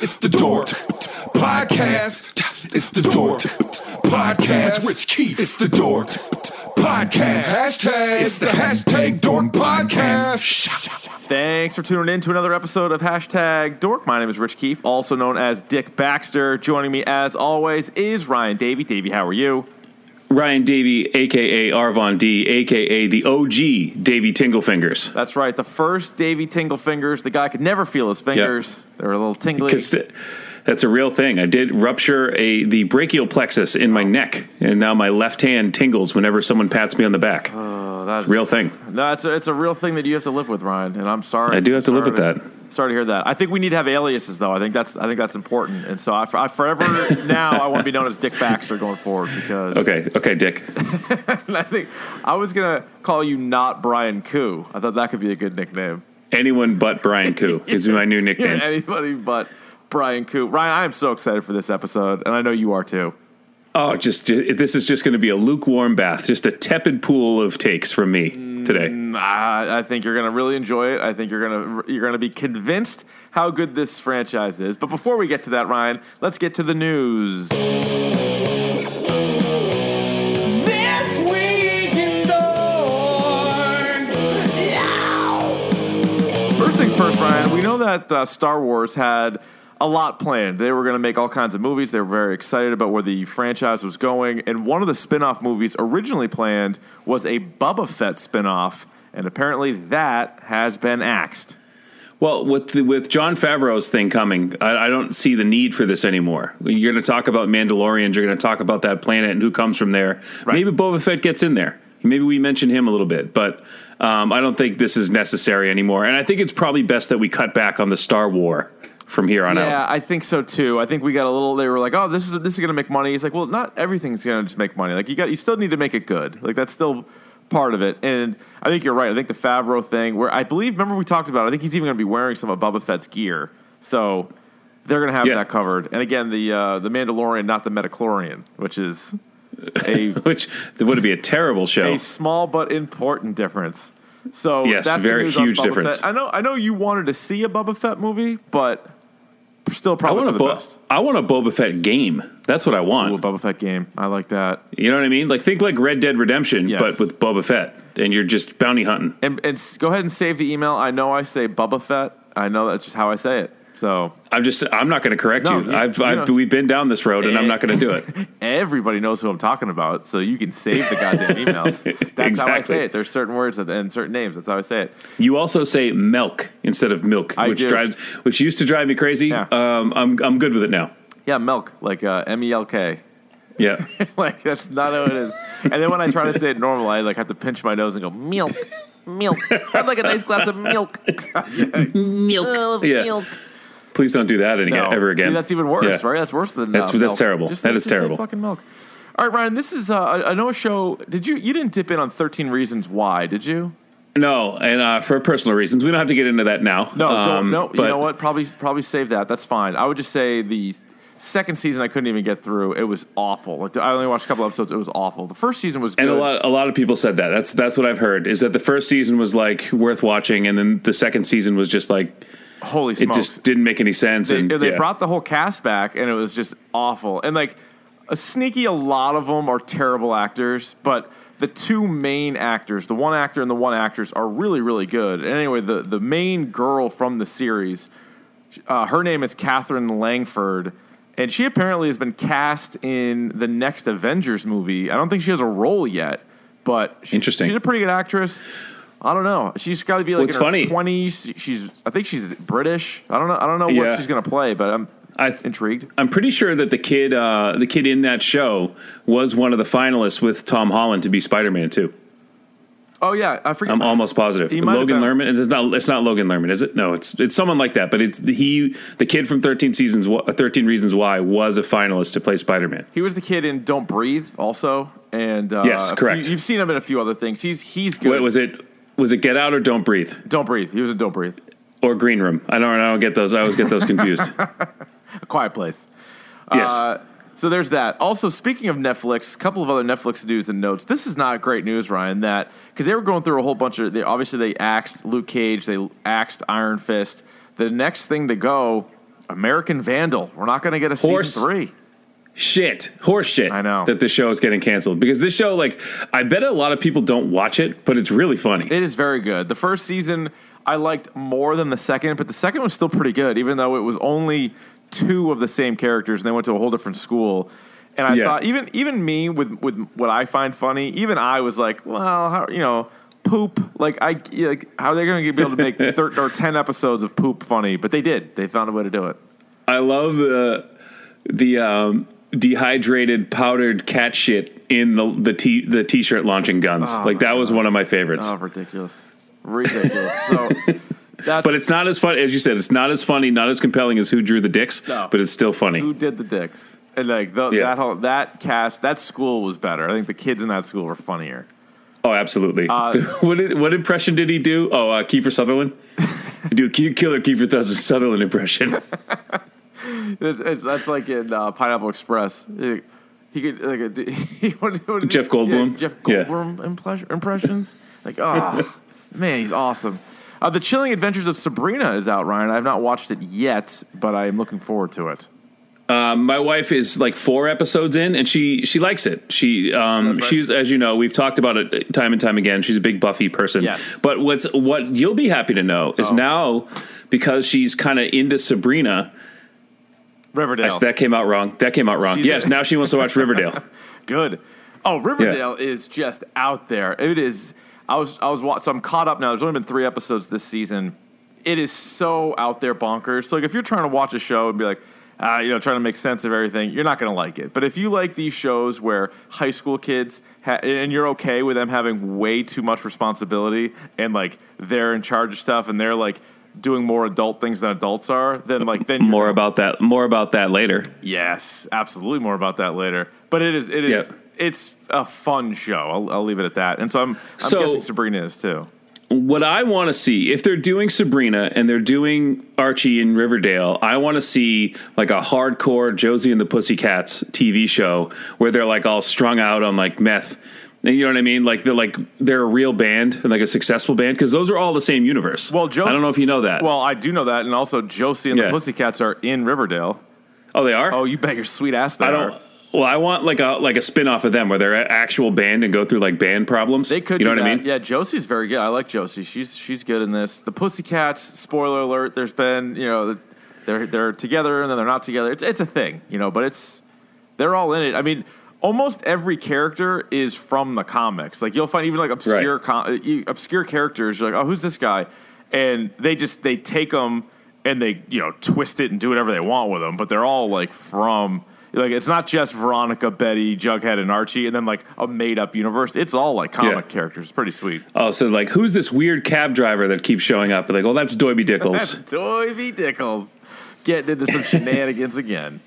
It's the Dork Podcast. It's the Dork Podcast. Rich Keefe. It's the Dork Podcast. Hashtag. It's the hashtag Dork Podcast. Thanks for tuning in to another episode of Hashtag Dork. My name is Rich Keefe, also known as Dick Baxter. Joining me, as always, is Ryan Davey. Davey, how are you? Ryan Davey, aka Arvon D, aka the OG Davey Tinglefingers. That's right, the first Davey Tinglefingers. The guy could never feel his fingers; they were a little tingly. Because that's a real thing. I did rupture a the brachial plexus in my neck, and now my left hand tingles whenever someone pats me on the back. Oh, that's real thing. No, it's a, it's a real thing that you have to live with, Ryan. And I'm sorry. I do have to live with that. Sorry to hear that. I think we need to have aliases, though. I think that's I think that's important. And so I, I forever now I want to be known as Dick Baxter going forward because Okay, okay, Dick. I think I was gonna call you not Brian Koo. I thought that could be a good nickname. Anyone but Brian Koo is my new nickname. Anybody but Brian Koo. Ryan, I am so excited for this episode, and I know you are too. Oh, just this is just going to be a lukewarm bath, just a tepid pool of takes from me today. I, I think you're gonna really enjoy it. I think you're gonna you're gonna be convinced how good this franchise is. But before we get to that, Ryan, let's get to the news. This week. First things first, Ryan. We know that uh, Star Wars had a lot planned. They were going to make all kinds of movies. They were very excited about where the franchise was going. And one of the spin off movies originally planned was a Boba Fett spin off. And apparently that has been axed. Well, with the, with Jon Favreau's thing coming, I, I don't see the need for this anymore. You're going to talk about Mandalorians. You're going to talk about that planet and who comes from there. Right. Maybe Boba Fett gets in there. Maybe we mention him a little bit, but um, I don't think this is necessary anymore. And I think it's probably best that we cut back on the Star War from here on Yeah, out. I think so too. I think we got a little. They were like, "Oh, this is this is going to make money." He's like, well, not everything's going to just make money. Like you got, you still need to make it good. Like that's still part of it. And I think you're right. I think the Favreau thing, where I believe, remember we talked about. it, I think he's even going to be wearing some of Boba Fett's gear. So they're going to have Yeah. that covered. And again, the uh, the Mandalorian, not the Metachlorian, which is a Which would be a terrible show. a small but important difference. So Yes, that's very huge difference. Fett. I know. I know you wanted to see a Boba Fett movie, but still I probably want a the Bo- best. I want a Boba Fett game. That's what I want. Ooh, a Boba Fett game. I like that. You know what I mean? Like think like Red Dead Redemption, Yes. but with Boba Fett, and you're just bounty hunting. And, and go ahead and save the email. I know I say Boba Fett. I know that's just how I say it. So I'm just I'm not going to correct No, you. you- I've, you I've we've been down this road, and I'm not going to do it. everybody knows who I'm talking about. So you can save the goddamn emails. That's how I say it. There's certain words and- certain names. That's how I say it. You also say milk instead of milk, I which do. drives which used to drive me crazy. Yeah. Um, I'm I'm good with it now. Yeah, milk, like uh, M E L K. Yeah. like that's not how it is. And then when I try to say it normal, I like have to pinch my nose and go milk, milk. I'd like a nice glass of milk. milk, Yeah. Please don't do that any, No. ever again. See, that's even worse, Yeah. right? That's worse than That's- uh, that's milk. terrible. Just That is just terrible. Fucking milk. All right, Ryan. This is uh, I know a show. Did you you didn't dip in on Thirteen Reasons Why? Did you? No, and uh, for personal reasons, we don't have to get into that now. No, don't, Um, no. but you know what? Probably probably save that. That's fine. I would just say the second season I couldn't even get through. It was awful. Like I only watched a couple episodes. It was awful. The first season was good. And a lot, a lot of people said that. That's that's what I've heard. Is that the first season was like worth watching, and then the second season was just like Holy it just didn't make any sense. they, and they yeah. brought the whole cast back, and it was just awful. And like a sneaky, a lot of them are terrible actors, but the two main actors, the one actor and the one actress, are really, really good. And anyway, the the main girl from the series, uh, her name is Katherine Langford. And she apparently has been cast in the next Avengers movie. I don't think she has a role yet, but she- Interesting. She's a pretty good actress. I don't know. She's got to be like What's in her funny- twenties. She's. I think she's British. I don't know. I don't know what Yeah. she's gonna play, but I'm I th- intrigued. I'm pretty sure that the kid, uh, the kid in that show, was one of the finalists with Tom Holland to be Spider Man too. Oh yeah, I forget. I'm almost positive. He might have Logan been- Lerman. It's not. It's not Logan Lerman, is it? No, it's it's someone like that. But it's he, the kid from Thirteen Seasons, Wh- Thirteen Reasons Why, was a finalist to play Spider Man. He was the kid in Don't Breathe, also, and uh, Yes, a correct. you've seen him in a few other things. He's he's good. What was it? Was it Get Out or Don't Breathe Don't Breathe. He was a Don't Breathe. or Green Room? I don't. I don't get those. I always get those confused. A Quiet Place. yes. Uh, so there's that. Also, speaking of Netflix, a couple of other Netflix news and notes. This is not great news, Ryan. That because they were going through a whole bunch of. They, obviously, they axed Luke Cage. They axed Iron Fist. The next thing to go, American Vandal. We're not going to get a Horse. season three. Shit, horse shit. I know. that this show is getting canceled because this show, like, I bet a lot of people don't watch it, but it's really funny. It is very good. The first season I liked more than the second, but the second was still pretty good, even though it was only two of the same characters and they went to a whole different school. And I Yeah. thought even even me with with what I find funny, even I was like, well, how you know. Poop, like I, like how are they going to be able to make thir- or ten episodes of poop funny? But they did. They found a way to do it. I love the the um, dehydrated powdered cat shit in the the t the t-shirt launching guns. Oh like that was one of my favorites. Oh, ridiculous, ridiculous. so that's But it's not as funny as you said. It's not as funny, not as compelling as Who Drew the Dicks. No. But it's still funny. who did the dicks and like the, Yeah. that whole that cast that school was better. I think the kids in that school were funnier. Oh, absolutely. Uh, what did, what impression did he do? Oh, uh, Kiefer Sutherland. do a killer Kiefer Sutherland impression. It's, it's, that's like in uh, Pineapple Express. He, he could like a, he, what, what Jeff Goldblum? yeah, Jeff Yeah. Goldblum impres- impressions. Like oh man, he's awesome. Uh, the Chilling Adventures of Sabrina is out, Ryan. I have not watched it yet, but I am looking forward to it. Um, my wife is like four episodes in, and she she likes it. She um, right. she's as you know we've talked about it time and time again. She's a big Buffy person. Yes. But what's what you'll be happy to know is Oh. now because she's kind of into Sabrina. Riverdale. Yes, that came out wrong. That came out wrong. She's yes, a- now she wants to watch Riverdale. Good. Oh, Riverdale is just out there. It is. I was. I was. wa- So I'm caught up now. There's only been three episodes this season. It is so out there bonkers. So like, if you're trying to watch a show and be like, uh, you know, trying to make sense of everything, you're not going to like it. But if you like these shows where high school kids ha- and you're okay with them having way too much responsibility and like they're in charge of stuff and they're like doing more adult things than adults are, then like then more about that. More about that later. Yes, absolutely. More about that later. But it is it is Yep. it's a fun show. I'll, I'll leave it at that. And so I'm I'm So- guessing Sabrina is too. What I want to see, if they're doing Sabrina and they're doing Archie in Riverdale, I want to see like a hardcore Josie and the Pussycats TV show where they're like all strung out on like meth. And you know what I mean? Like they're like they're a real band and like a successful band because those are all the same universe. Well, Josie- I don't know if you know that. Well, I do know that, and also Josie and Yeah. the Pussycats are in Riverdale. oh, they are. Oh, you bet your sweet ass they I don't. are. Well, I want like a like a spin off of them where they're an actual band and go through like band problems. They could. You know do what that. I mean? Yeah, Josie's very good. I like Josie. She's she's good in this. The Pussycats. Spoiler alert. There's been you know they're they're together and then they're not together. It's it's a thing, you know. But it's they're all in it. I mean, almost every character is from the comics. Like you'll find even like obscure Right. com- uh, obscure characters. You're like, oh, who's this guy? And they just they take them and they you know twist it and do whatever they want with them. But they're all like from. Like it's not just Veronica, Betty, Jughead, and Archie, and then like a made-up universe. It's all like comic Yeah. characters. It's pretty sweet. Oh, so like who's this weird cab driver that keeps showing up? Like, oh, that's Doiby That's Dickles. Toy Dickles getting into some shenanigans again.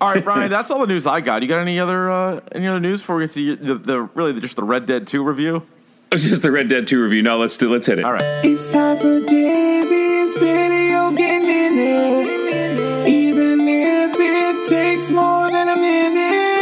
All right, Brian, that's all the news I got. You got any other uh, any other news before we get to the, the really just the Red Dead Two review? It's just the Red Dead Two review. No, let's do. Let's hit it. All right. It's time for Davey's Video Game Minute. Even if it takes more than a minute.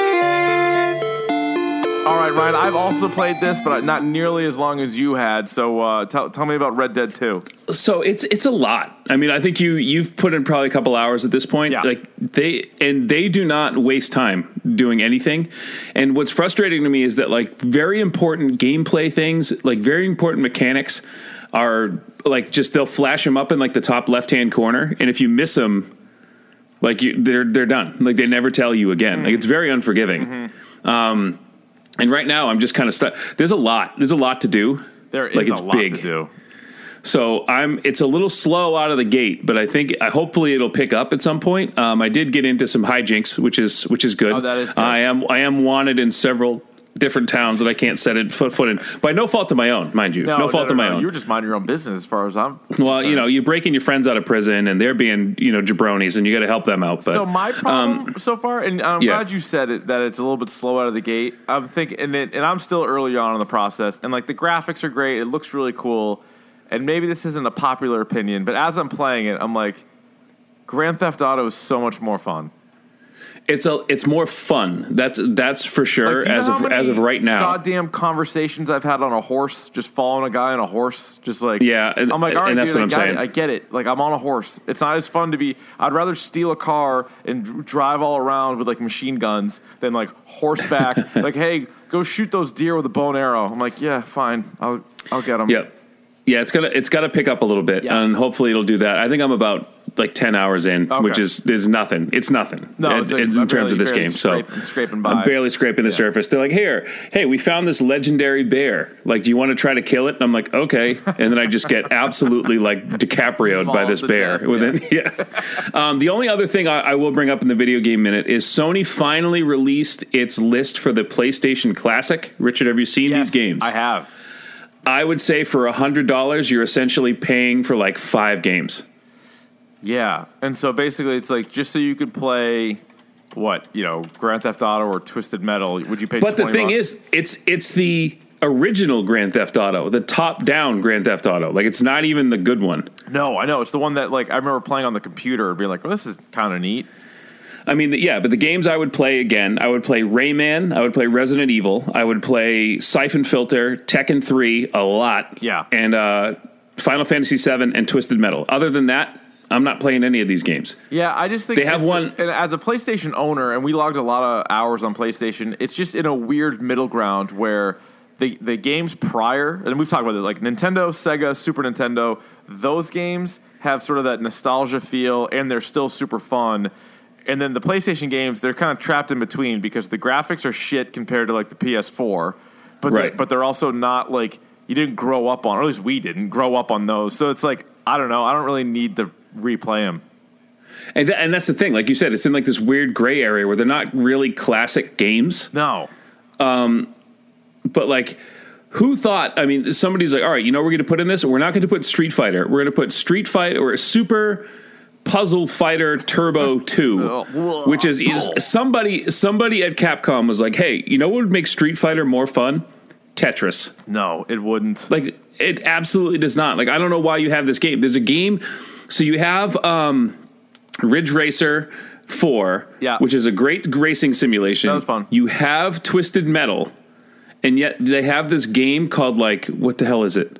All right, Ryan. I've also played this, but not nearly as long as you had. So uh, tell tell me about Red Dead Two. So it's it's a lot. I mean, I think you you've put in probably a couple hours at this point. Yeah. Like they and they do not waste time doing anything. And what's frustrating to me is that like very important gameplay things, like very important mechanics, are like just they'll flash them up in like the top left hand corner, and if you miss them. Like you, they're they're done. Like they never tell you again. Like it's very unforgiving. Um, and right now I'm just kind of stuck. There's a lot. There's a lot to do. There is like a lot big. to do. So I'm. It's a little slow out of the gate, but I think I hopefully it'll pick up at some point. Um, I did get into some hijinks, which is which is good. Oh, that is good. I am I am wanted in several different towns that I can't set it foot foot in by no fault of my own, mind you. No, fault of my own. You were just minding your own business, as far as I'm. well, concerned. you know, you're breaking your friends out of prison, and they're being you know jabronis, and you got to help them out. But so my um, problem so far, and I'm yeah. glad you said it that it's a little bit slow out of the gate. I'm thinking, and, it, and I'm still early on in the process, and like the graphics are great, it looks really cool, and maybe this isn't a popular opinion, but as I'm playing it, I'm like, Grand Theft Auto is so much more fun. It's a it's more fun. That's that's for sure. Like, as of as of right now, goddamn conversations I've had on a horse, just following a guy on a horse, just like Yeah, and- I'm like, all right, and that's dude, what I I'm saying. it. I get it. Like I'm on a horse. It's not as fun to be. I'd rather steal a car and drive all around with like machine guns than like horseback. like, hey, go shoot those deer with a bow and arrow. I'm like, yeah, fine, I'll I'll get them. Yep. Yeah, it's gonna it's gotta pick up a little bit, Yeah. and hopefully it'll do that. I think I'm about like ten hours in, Okay. which is is nothing. It's nothing. No, in, it's like, in I'm terms of this game. So scraping- scraping by. I'm barely scraping the surface. They're like, here, hey, we found this legendary bear. Like, do you want to try to kill it? And I'm like, okay. And then I just get absolutely like DiCaprio'd by this bear. death, Within yeah. Um, the only other thing I, I will bring up in the video game minute is Sony finally released its list for the PlayStation Classic. Richard, have you seen Yes, these games? I have. I would say for hundred dollars, you're essentially paying for like five games. Yeah, and so basically, it's like just so you could play. What you know, Grand Theft Auto or Twisted Metal? Would you pay? But the thing bucks? is, it's it's the original Grand Theft Auto, the top down Grand Theft Auto. Like it's not even the good one. No, I know. It's the one that like I remember playing on the computer and being like, "Well, this is kind of neat." I mean, yeah, but the games I would play again, I would play Rayman, I would play Resident Evil, I would play Siphon Filter, Tekken 3 a lot. Yeah. And uh, Final Fantasy 7 and Twisted Metal. Other than that, I'm not playing any of these games. Yeah, I just think They have one- and as a PlayStation owner, and we logged a lot of hours on PlayStation. It's just in a weird middle ground where the the games prior, and we've talked about it, like Nintendo, Sega, Super Nintendo. Those games have sort of that nostalgia feel, and they're still super fun. And then the PlayStation games, they're kind of trapped in between because the graphics are shit compared to like the PS4, but Right. they're, but they're also not like you didn't grow up on, or at least we didn't grow up on those. So it's like I don't know. I don't really need to replay them. And, th- and that's the thing. Like you said, it's in like this weird gray area where they're not really classic games. No. Um, But like, who thought? I mean, somebody's like, all right, you know, what we're going to put in this. We're not going to put Street Fighter. We're going to put Street Fighter or Super Puzzle Fighter Turbo Two, which is, is somebody somebody at Capcom was like, hey, you know what would make Street Fighter more fun? Tetris. No, it wouldn't. Like it absolutely does not. Like I don't know why you have this game. There's a game. So you have um, Ridge Racer Four, Yeah. which is a great racing simulation. That was fun. You have Twisted Metal, and yet they have this game called like what the hell is it?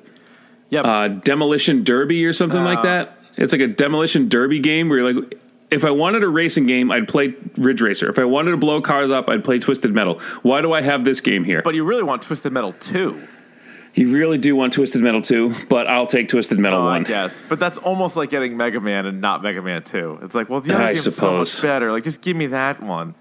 Yeah, Uh, Demolition Derby or something like that. It's like a demolition derby game where you're like. If I wanted a racing game, I'd play Ridge Racer. If I wanted to blow cars up, I'd play Twisted Metal. Why do I have this game here? but you really want Twisted Metal 2. You really do want Twisted Metal 2, but I'll take Twisted Metal Oh, I 1. guess. But that's almost like getting Mega Man and not Mega Man 2. It's like, well, the other I game's so much better. Like, just give me that one.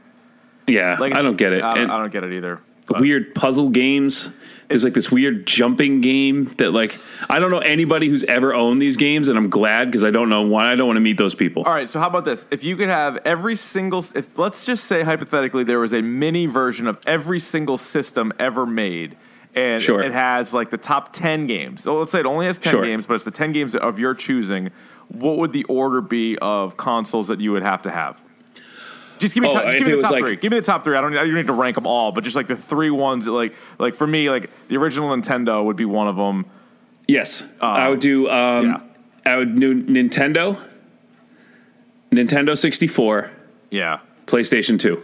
Yeah, Like, I don't get it. I don't, I don't get it either. But- weird puzzle games. There's like this weird jumping game that like I don't know anybody who's ever owned these games, and I'm glad because I don't know why I don't want to meet those people. All right, so how about this? If you could have every single, if let's just say hypothetically there was a mini version of every single system ever made, and Sure. it has like the top ten games. So let's say it only has ten Sure. games, but it's the ten games of your choosing. What would the order be of consoles that you would have to have? Just give me, Oh, top, just give me the top like- three. Give me the top three. I don't. You don't need to rank them all, but just like the three ones that like, like for me, like the original Nintendo would be one of them. Yes, I would do. Um, yeah. I would do Nintendo, Nintendo 64, Yeah. PlayStation 2.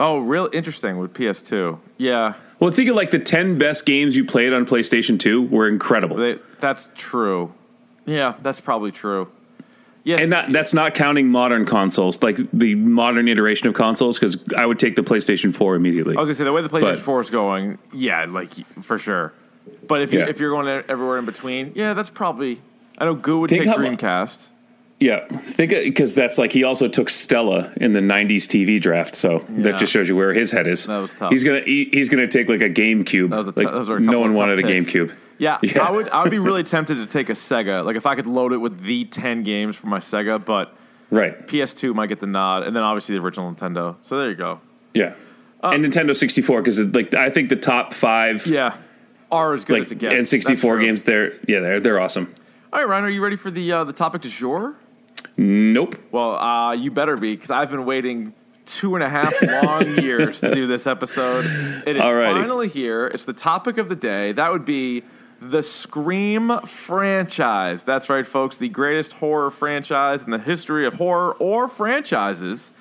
Oh, real interesting with PS2. Yeah, Well, think of like the 10 best games you played on PlayStation 2 were incredible. They, that's true. Yeah, that's probably true. Yes, And that, that's not counting modern consoles, like the modern iteration of consoles, because I would take the PlayStation 4 immediately. I was gonna say the way the PlayStation But- 4 is going, yeah, like for sure. But if you Yeah. if you're going everywhere in between, yeah, that's probably. I know Goo would Think take Dreamcast. Yeah, think because that's like he also took Stella in the '90s TV draft, so Yeah. that just shows you where his head is. That was tough. He's gonna he, he's gonna take like a GameCube. That was a t- like, those were a no one wanted a picks. GameCube. Yeah, Yeah. I would. I would be really tempted to take a Sega. Like if I could load it with the ten games for my Sega, but Right? PS2 might get the nod, and then obviously the original Nintendo. So there you go. Yeah. and Nintendo 64 because like I think the top five Yeah, are as good like as it gets. and 64 games. They're yeah they're they're awesome. All right, Ryan, are you ready for the uh, the topic du jour? Nope. Well, uh, you better be because I've been waiting two and a half long years to do this episode. It is Alrighty. finally here. It's the topic of the day. That would be the Scream franchise. That's right, folks. The greatest horror franchise in the history of horror or franchises.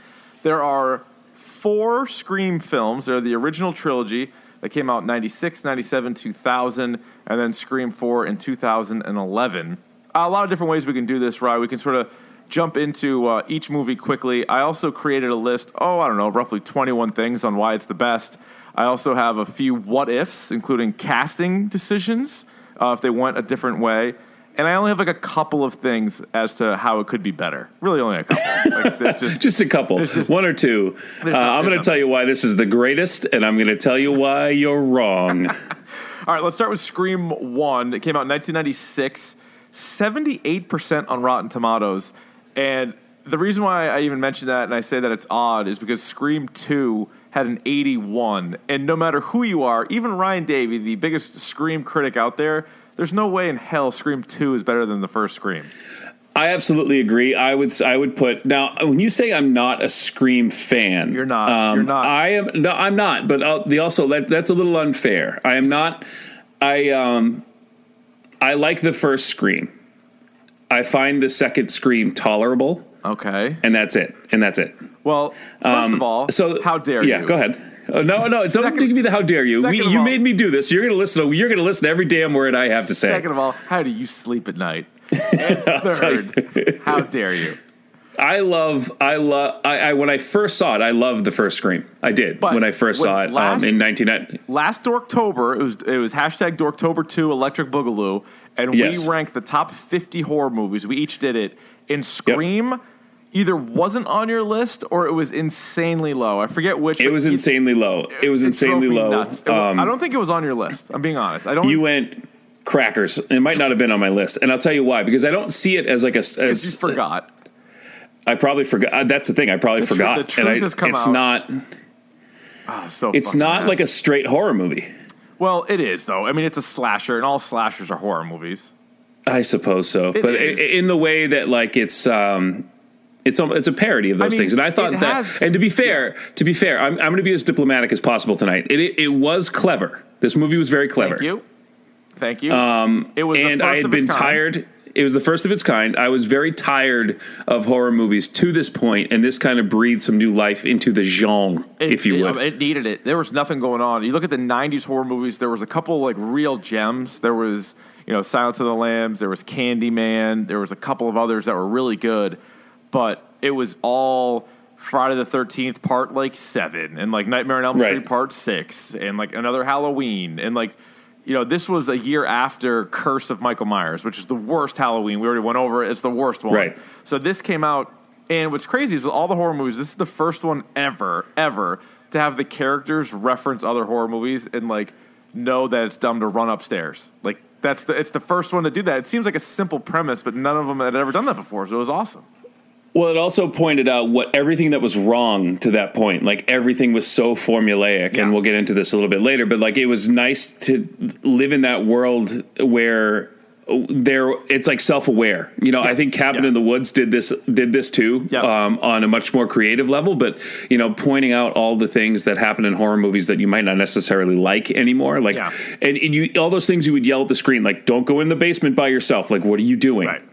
There are four Scream films. They're the original trilogy that came out in 96, 97, 2000, and then Scream 4 in 2011. a lot of different ways we can do this, right? We can sort of jump into uh, each movie quickly. I also created a list, oh, I don't know, roughly 21 things on why it's the best. I also have a few what ifs, including casting decisions, uh, if they went a different way. And I only have like a couple of things as to how it could be better. Really, only a couple. like, just, Just a couple, just- one or two. Uh, I'm going to tell you why this is the greatest, and I'm going to tell you why you're wrong. All right, let's start with Scream 1. It came out in 1996, 78% on Rotten Tomatoes. And the reason why I even mention that and I say that it's odd is because Scream 2 had an 81. And no matter who you are, even Ryan Davey, the biggest Scream critic out there, there's no way in hell Scream 2 is better than the first Scream. I absolutely agree. I would I would put now when you say I'm not a Scream fan, You're not. You're not. I am. No, I'm not. But I'll, the also that, that's a little unfair. I am not. I um, I like the first Scream. I find the second Scream tolerable, Okay. and that's it. And that's it. Well, first of all, Um, So how dare yeah, you? Yeah, go ahead. Oh, no, no, Second- don't give me the how dare you. We, you all- made me do this. You're gonna listen. To, you're gonna listen to every damn word I have to say. Second of all, how do you sleep at night? And third, how dare you? I love, I love, I, I when I first saw it, I loved the first Scream. I did But when I first when saw it last- um, in 1990. last Dorktober, it was it was hashtag Dorktober two Electric Boogaloo, and Yes. we ranked the top fifty horror movies. We each did it. And Scream, either wasn't on your list or it was insanely low. I forget which. It was insanely low. It was drove insanely low. Um, I don't think it was on your list. I'm being honest. I don't. you went crackers. It might not have been on my list, and I'll tell you why. Because I don't see it as like a. because you forgot. I probably forgot. uh, That's the thing. I probably The forgot. the truth and I, has come it's out. not. Oh, so It's not mad. like a straight horror movie. Well, it is though. I mean, it's a slasher, and all slashers are horror movies. I suppose so, It but is. in the way that like it's um, it's a- it's a parody of those mean, things, and I thought that. has- and to be fair, to be fair, I'm I'm going to be as diplomatic as possible tonight. It, it it was clever. This movie was very clever. Thank you. Thank you. Um, it was, and I had been tired. It was the first of its kind. I was very tired of horror movies to this point, and this kind of breathed some new life into the genre, It- if you it- It, needed it. There was nothing going on. You look at the '90s horror movies. There was a couple like real gems. There was you know Silence of the Lambs. There was Candyman. There was a couple of others that were really good, but it was all Friday the Thirteenth Part like seven, and like Nightmare on Elm Right. Street Part six, and like another Halloween, and like. You know, this was a year after Curse of Michael Myers, which is the worst Halloween. We already went over it. It's the worst one. Right. So this came out, and what's crazy is with all the horror movies, this is the first one ever, ever to have the characters reference other horror movies and like know that it's dumb to run upstairs. Like that's the it's the first one to do that. It seems like a simple premise, but none of them had ever done that before, so it was awesome. Well, it also pointed out what everything that was wrong to that point. Like everything was so formulaic, Yeah. and we'll get into this a little bit later. But like it was nice to live in that world where there it's like self-aware. You know, I think Cabin Yeah. in the Woods did this did this too Yeah. um, on a much more creative level. But you know, pointing out all the things that happen in horror movies that you might not necessarily like anymore. Like, Yeah. and, and you all those things you would yell at the screen like, "Don't go in the basement by yourself." Like, what are you doing? Right.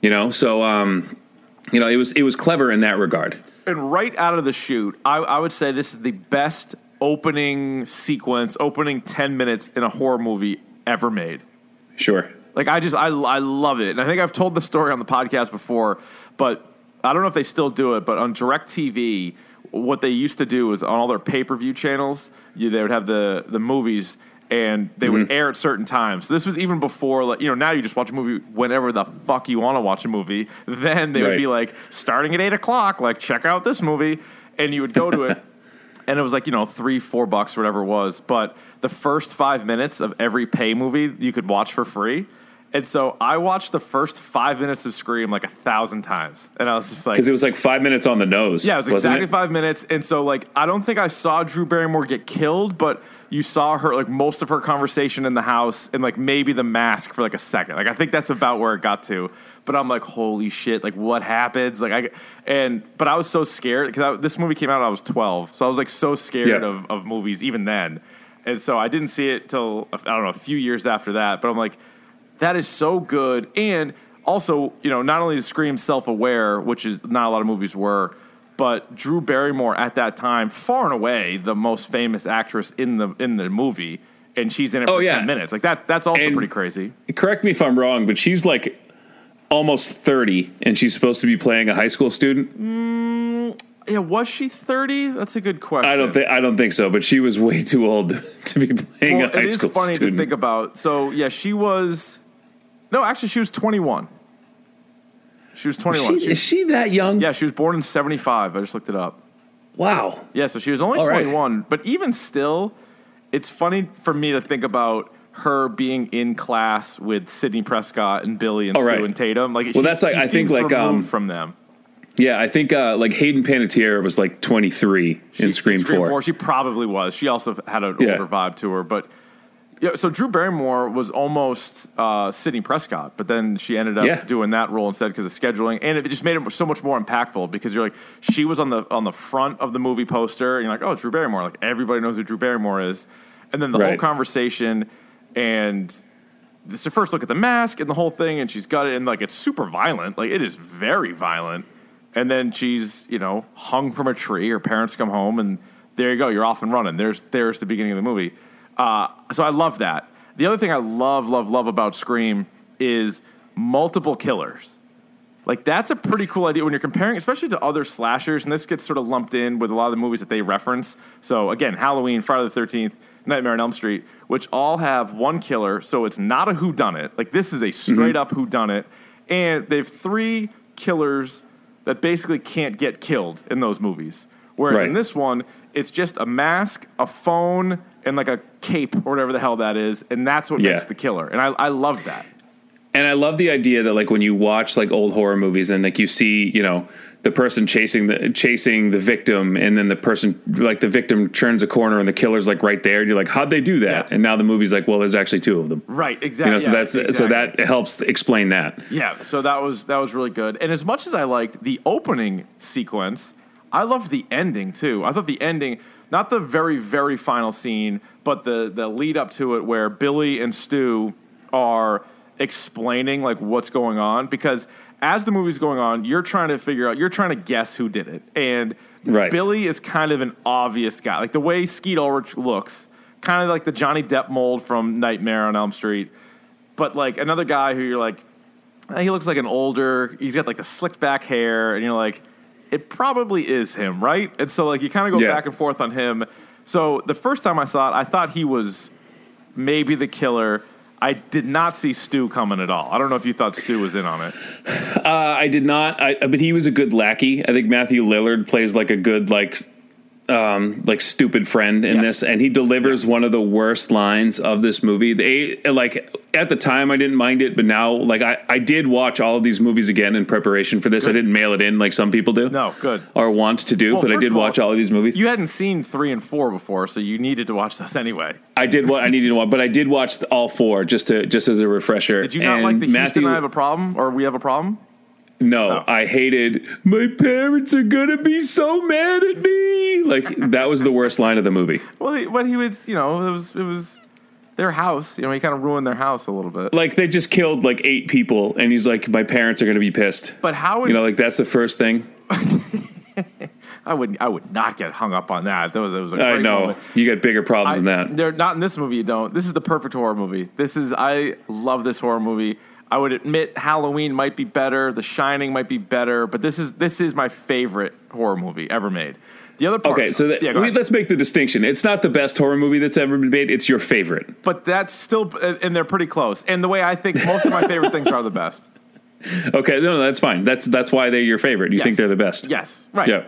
You know, so um, you know, it was it was clever in that regard. And right out of the chute, I, I would say this is the best opening sequence, opening ten minutes in a horror movie ever made. Sure. Like I just I I love it, and I think I've told the story on the podcast before, but I don't know if they still do it. But on Directv, what they used to do was on all their pay per view channels, you, they would have the the movies, and they would mm-hmm. air at certain times. So this was even before, like you know, now you just watch a movie whenever the fuck you want to watch a movie. Then they would be like starting at eight o'clock, like check out this movie, and you would go to it. and it was like you know three four bucks whatever it was but the first five minutes of every pay movie you could watch for free And so I watched the first five minutes of Scream like a thousand times, and I was just like, Because it was like five minutes on the nose. yeah, it was exactly five minutes. And so, like, I don't think I saw Drew Barrymore get killed, but you saw her, like, most of her conversation in the house and, like, maybe the mask for, like, a second. Like, I think that's about where it got to. But I'm like, holy shit, like, what happens? Like, I, and, but I was so scared because this movie came out when I was 12. So I was, like, so scared Yeah. of, of movies even then. And so I didn't see it till, I don't know, a few years after that. But I'm like, that is so good. And also, you know, not only is Scream self aware, which is not a lot of movies were, but Drew Barrymore at that time, far and away the most famous actress in the in the movie, and she's in it Oh, for yeah. ten minutes. Like that that's also And- pretty crazy. Correct me if I'm wrong, but she's like almost 30 and she's supposed to be playing a high school student. Mm, yeah, was she thirty? That's a good question. I don't think I don't think so, but she was way too old to be playing Well, a high school student. it is funny student. to think about. So yeah, she was. No, actually, she was twenty one. She was twenty one. She- is she that young? yeah, she was born in seventy five. I just looked it up. Wow. Yeah, so she was only All right. 21, but even still, it's funny for me to think about her being in class with Sidney Prescott and Billy and Oh, Stu right. and Tatum. Like, Well, that's like- I think, like, um, from them. Yeah, I think uh, like Hayden Panettiere was like 23 in She- Scream, 4. She probably was. She also had an Yeah. older vibe to her, but. Yeah, so Drew Barrymore was almost uh, Sidney Prescott, but then she ended up Yeah. doing that role instead because of scheduling, and it just made it so much more impactful because you're like, she was on the on the front of the movie poster, and you're like, oh, Drew Barrymore, like everybody knows who Drew Barrymore is, and then the whole conversation, and it's the first look at the mask and the whole thing, and she's got it, and like it's super violent, like it is very violent, and then she's you know hung from a tree. Her parents come home, and there you go, you're off and running. There's there's the beginning of the movie. Uh, so I love that. The other thing I love, love, love about Scream is multiple killers. Like that's a pretty cool idea when you're comparing, especially to other slashers, and this gets sort of lumped in with a lot of the movies that they reference. So again, Halloween, Friday the Thirteenth, Nightmare on Elm Street, which all have one killer, so it's not a whodunit. Like this is a straight up whodunit, and they have three killers that basically can't get killed in those movies. Whereas Right. in this one, it's just a mask, a phone, and like a cape or whatever the hell that is, and that's what Yeah. makes the killer. And I, I love that. And I love the idea that like when you watch like old horror movies and like you see, you know, the person chasing the chasing the victim and then the person like the victim turns a corner and the killer's like right there and you're like, how'd they do that? Yeah. And now the movie's like, well, there's actually two of them. Right, You exactly. know, so that's so that helps explain that. Yeah, so that was that was really good. And as much as I liked the opening sequence, I loved the ending too. I thought the ending, not the very very final scene, but the the lead up to it where Billy and Stu are explaining like what's going on because as the movie's going on, you're trying to figure out, you're trying to guess who did it. And Right. Billy is kind of an obvious guy. Like the way Skeet Ulrich looks, kind of like the Johnny Depp mold from Nightmare on Elm Street. But like another guy who you're like, he looks like an older, he's got like the slicked back hair, and you're like, it probably is him, right? And so like you kind of go Yeah. back and forth on him. So the first time I saw it, I thought he was maybe the killer. I did not see Stu coming at all. I don't know if you thought Stu was in on it. Uh, I did not, I, but he was a good lackey. I think Matthew Lillard plays like a good like um like stupid friend in Yes. this and he delivers one of the worst lines of this movie they like at the time i didn't mind it but now like i i did watch all of these movies again in preparation for this i didn't mail it in like some people do No, good. or want to do Well, but i did all, watch all of these movies You hadn't seen three and four before, so you needed to watch those anyway. i did what i needed to watch but i did watch all four just to just as a refresher Did you not And like the Houston Matthew- I have a problem or we have a problem? No, No. I hated my parents are gonna be so mad at me. Like that was the worst line of the movie. Well, he, but he was, you know, it was it was their house. You know, he kind of ruined their house a little bit. Like they just killed like eight people, and he's like, my parents are gonna be pissed. But how would You know, like that's the first thing. I would I would not get hung up on that. That was it was a great I know moment. you got bigger problems I- than that. They're not in this movie. You don't. This is the perfect horror movie. This is. I love this horror movie. I would admit Halloween might be better. The Shining might be better, but this is this is my favorite horror movie ever made. The other part. Okay, so that, yeah, we, let's make the distinction. It's not the best horror movie that's ever been made. It's your favorite. but that's still, and they're pretty close. And the way I think most of my favorite things are the best. Okay, no, that's fine. That's that's why they're your favorite. You Yes. think they're the best. Yes, right. Yeah.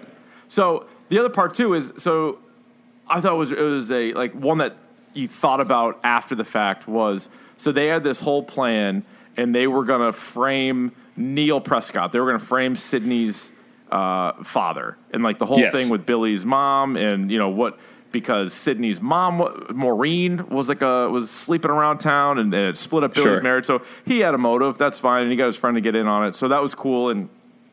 So the other part too is so I thought it was it was a like one that you thought about after the fact was so they had this whole plan and they were gonna frame Neil Prescott. They were gonna frame Sidney's uh, father, and like the whole Yes. thing with Billy's mom, and you know what. Because Sidney's mom, Maureen, was like a was sleeping around town, and, and it split up Billy's Sure. marriage. So he had a motive. That's fine, and he got his friend to get in on it. So that was cool. And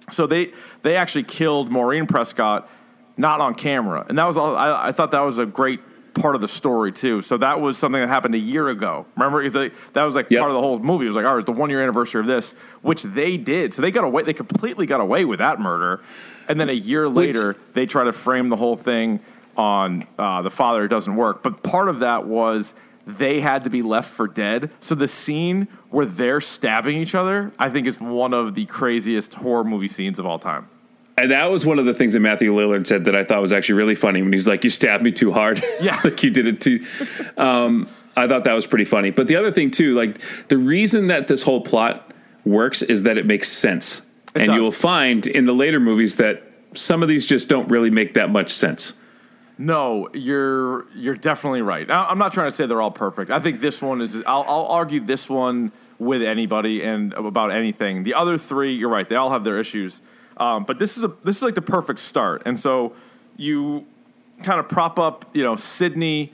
so they they actually killed Maureen Prescott, not on camera, and that was all. I, I thought that was a great part of the story too. So that was something that happened a year ago. Remember, they- that was like Yep. part of the whole movie. It was like, all right, it's the one year anniversary of this, which they did. So they got away. They completely got away with that murder, and then a year later, they try to frame the whole thing on uh, the father. It doesn't work. But part of that was. They had to be left for dead. So the scene where they're stabbing each other, I think, is one of the craziest horror movie scenes of all time. And that was one of the things that Matthew Lillard said that I thought was actually really funny when he's like, "You stabbed me too hard." Yeah. like you did it too. Um, I thought that was pretty funny. But the other thing too, like the reason that this whole plot works is that it makes sense, It and does. you will find in the later movies that some of these just don't really make that much sense. No, you're you're definitely right. I'm not trying to say they're all perfect. I think this one is. I'll, I'll argue this one with anybody and about anything. The other three, you're right. They all have their issues. Um, but this is a this is like the perfect start. And so you kind of prop up, you know, Sidney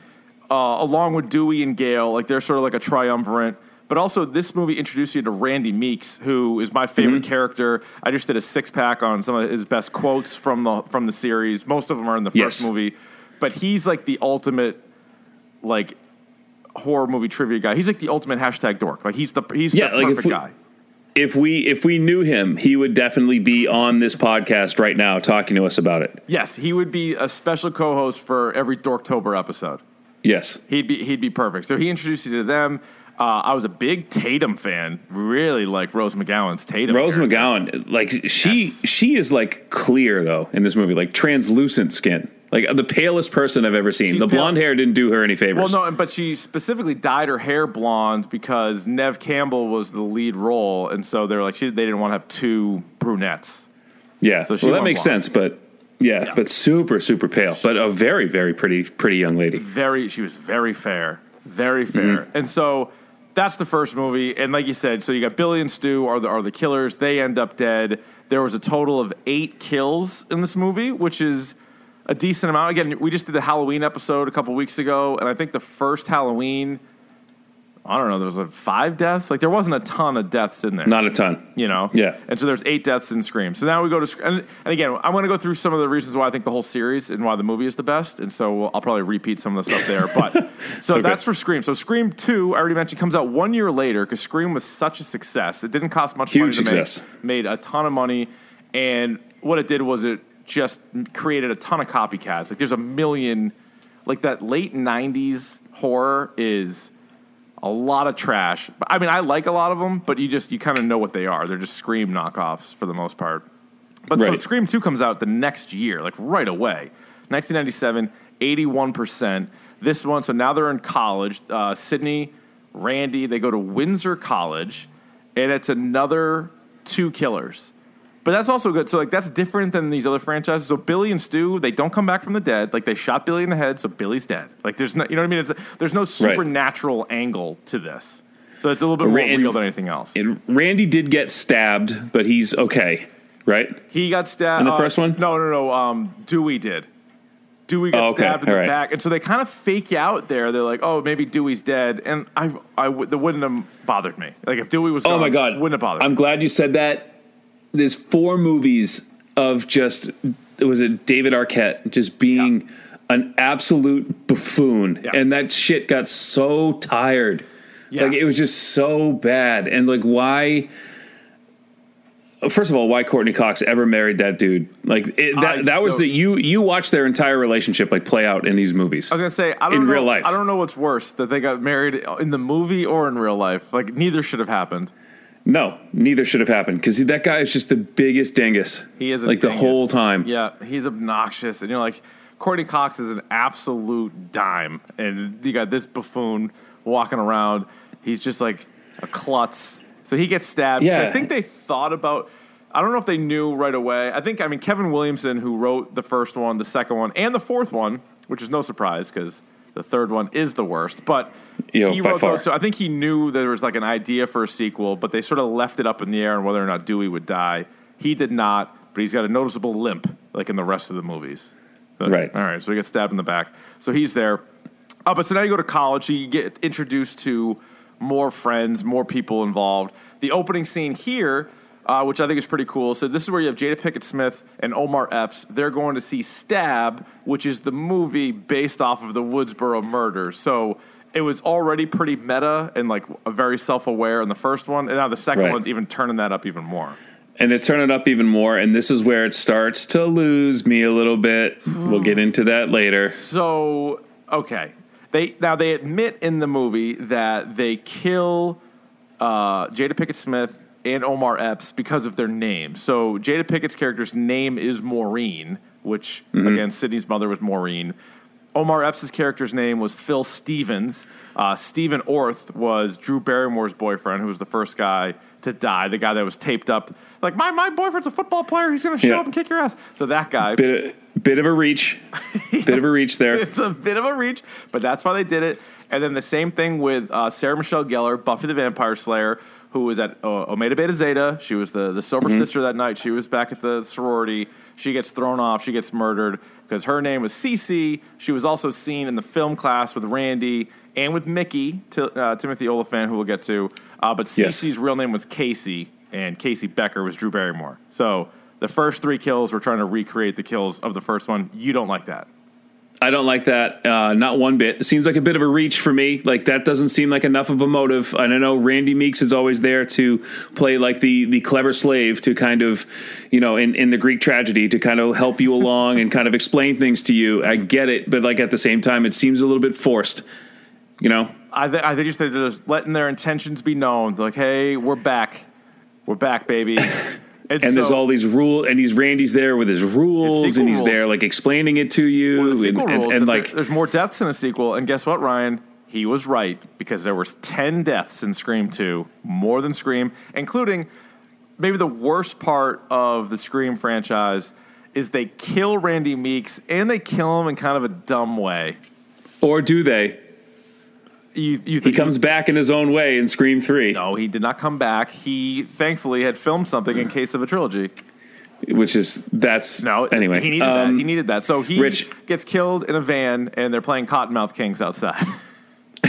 uh, along with Dewey and Gale. Like they're sort of like a triumvirate. But also, this movie introduced you to Randy Meeks, who is my favorite character. I just did a six pack on some of his best quotes from the from the series. Most of them are in the first Yes. movie, but he's like the ultimate like horror movie trivia guy. He's like the ultimate hashtag dork. Like he's the he's Yeah, the like perfect we- guy. If we if we knew him, he would definitely be on this podcast right now talking to us about it. Yes, he would be a special co-host for every Dorktober episode. Yes. He'd be he'd be perfect. So he introduced you to them. Uh, I was a big Tatum fan. Really like Rose McGowan's Tatum. Rose character. McGowan, like she Yes. she is like clear though in this movie, like translucent skin, like the palest person I've ever seen. She's the pale- blonde hair didn't do her any favors. Well, no, but she specifically dyed her hair blonde because Neve Campbell was the lead role, and so they're like she, they didn't want to have two brunettes. yeah, so she well that makes blonde. sense, but yeah, Yeah. but super super pale, but a very very pretty pretty young lady. very she was very fair very fair and so that's the first movie and like you said so you got billy and stu are the, are the killers. They end up dead. There was a total of eight kills in this movie which is a decent amount. Again we just did the halloween episode a couple weeks ago and i think the first halloween i don't know there was like five deaths like there wasn't a ton of deaths in there Not a ton. you know? Yeah. And so there's eight deaths in Scream. So now we go to and, and again, I'm going to go through some of the reasons why I think the whole series and why the movie is the best. And so we'll, I'll probably repeat some of the stuff there. But so Okay. that's for Scream. So Scream Two, I already mentioned, comes out one year later because Scream was such a success. It didn't cost much Huge money to success. make, made a ton of money, and what it did was it just created a ton of copycats. Like there's a million, like that late '90s horror is a lot of trash. I mean, I like a lot of them, but you just you kind of know what they are. They're just Scream knockoffs for the most part. But so Scream 2 comes out the next year, like right away. 1997, 81%. This one, so now they're in college. Uh, Sydney, Randy, they go to Windsor College, and it's another two killers. But that's also good. So like that's different than these other franchises. So Billy and Stu, they don't come back from the dead. Like they shot Billy in the head, so Billy's dead. Like there's no, you know what I mean? It's, there's no supernatural angle to this. So it's a little bit more real than anything else. And Randy did get stabbed, but he's okay, right? He got stabbed In the uh, first one? No, no, no. Um, Dewey did. Dewey got Oh, okay. stabbed in All the right. back, and so they kind of fake out there. They're like, "Oh, maybe Dewey's dead," and I, I, that wouldn't have bothered me. Like if Dewey was, Oh my god, wouldn't have bothered. I'm me. glad you said that. There's four movies of just it was it David Arquette just being an absolute buffoon, Yeah. and that shit got so tired. Yeah. Like it was just so bad, and like why? First of all, why Courteney Cox ever married that dude? Like it, that, I that was the you you watch their entire relationship like play out in these movies. I was gonna say, I don't in know, real life. I don't know what's worse that they got married in the movie or in real life. Like neither should have happened. No, neither should have happened because that guy is just the biggest dingus. He is like the whole time. Yeah, he's obnoxious, and you're like, Courteney Cox is an absolute dime, and you got this buffoon walking around. He's just like a klutz. So he gets stabbed. Yeah. I think they thought about. I don't know if they knew right away. I think I mean Kevin Williamson, who wrote the first one, the second one, and the fourth one, which is no surprise because The third one is the worst, but Yo, he wrote far. those. So I think he knew there was like an idea for a sequel, but they sort of left it up in the air on whether or not Dewey would die. He did not, but he's got a noticeable limp, like in the rest of the movies. But- Right. All right. So he gets stabbed in the back. So he's there. Oh, but so now you go to college. You get introduced to more friends, more people involved. The opening scene here, uh, which I think is pretty cool. So this is where you have Jada Pinkett Smith and Omar Epps. They're going to see Stab, which is the movie based off of the Woodsboro murder. So it was already pretty meta and like very self aware in the first one, and now the second Right. one's even turning that up even more. and it's turning up even more. And this is where it starts to lose me a little bit. We'll get into that later. So okay, they now they admit in the movie that they kill uh, Jada Pinkett Smith and Omar Epps because of their names. So Jada Pinkett's character's name is Maureen, which again Sidney's mother was Maureen. Omar Epps' character's name was Phil Stevens. Uh, Stephen Orth was Drew Barrymore's boyfriend, who was the first guy to die, the guy that was taped up. Like, my, my boyfriend's a football player. He's going to show Yeah. up and kick your ass. So that guy. Bit of, bit of a reach. Bit of a reach there. it's a bit of a reach, but that's why they did it. And then the same thing with uh, Sarah Michelle Gellar, Buffy the Vampire Slayer, who was at uh, Omega Beta Zeta. She was the, the sober sister that night. She was back at the sorority. She gets thrown off. She gets murdered because her name was Cici. She was also seen in the film class with Randy and with Mickey, Ti- uh, Timothy Olyphant, who we'll get to. Uh, but Yes. Cici's real name was Casey, and Casey Becker was Drew Barrymore. So the first three kills were trying to recreate the kills of the first one. You don't like that. I don't like that. Uh, not one bit. It seems like a bit of a reach for me. Like that doesn't seem like enough of a motive. And I know Randy Meeks is always there to play like the the clever slave to kind of, you know, in, in the Greek tragedy to kind of help you along and kind of explain things to you. I get it, but like at the same time, it seems a little bit forced. You know, I, th- I think just they're just letting their intentions be known. They're like, hey, we're back. We're back, baby. And, and there's all these rules, and he's Randy's there with his rules, sequel and he's rules. there like explaining it to you, well, and, and, and like there- there's more deaths in a sequel. And guess what, Ryan? He was right because there was ten deaths in Scream Two, more than Scream, including maybe the worst part of the Scream franchise is they kill Randy Meeks and they kill him in kind of a dumb way. or do they? You, you He think comes back in his own way in Scream Three. No, he did not come back. He thankfully had filmed something in case of a trilogy. which is that's No, anyway. he needed um, that. He needed that. So he Rich- gets killed in a van, and they're playing Kottonmouth Kings outside.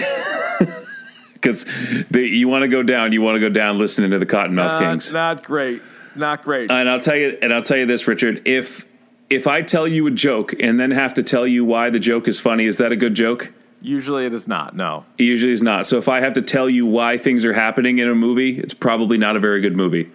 because you want to go down, you want to go down listening to the Kottonmouth Uh, Kings. not great. Not great. and I'll tell you, and I'll tell you this, Richard. If if I tell you a joke and then have to tell you why the joke is funny, is that a good joke? Usually, it is not. No. It usually is not. So if I have to tell you why things are happening in a movie, it's probably not a very good movie.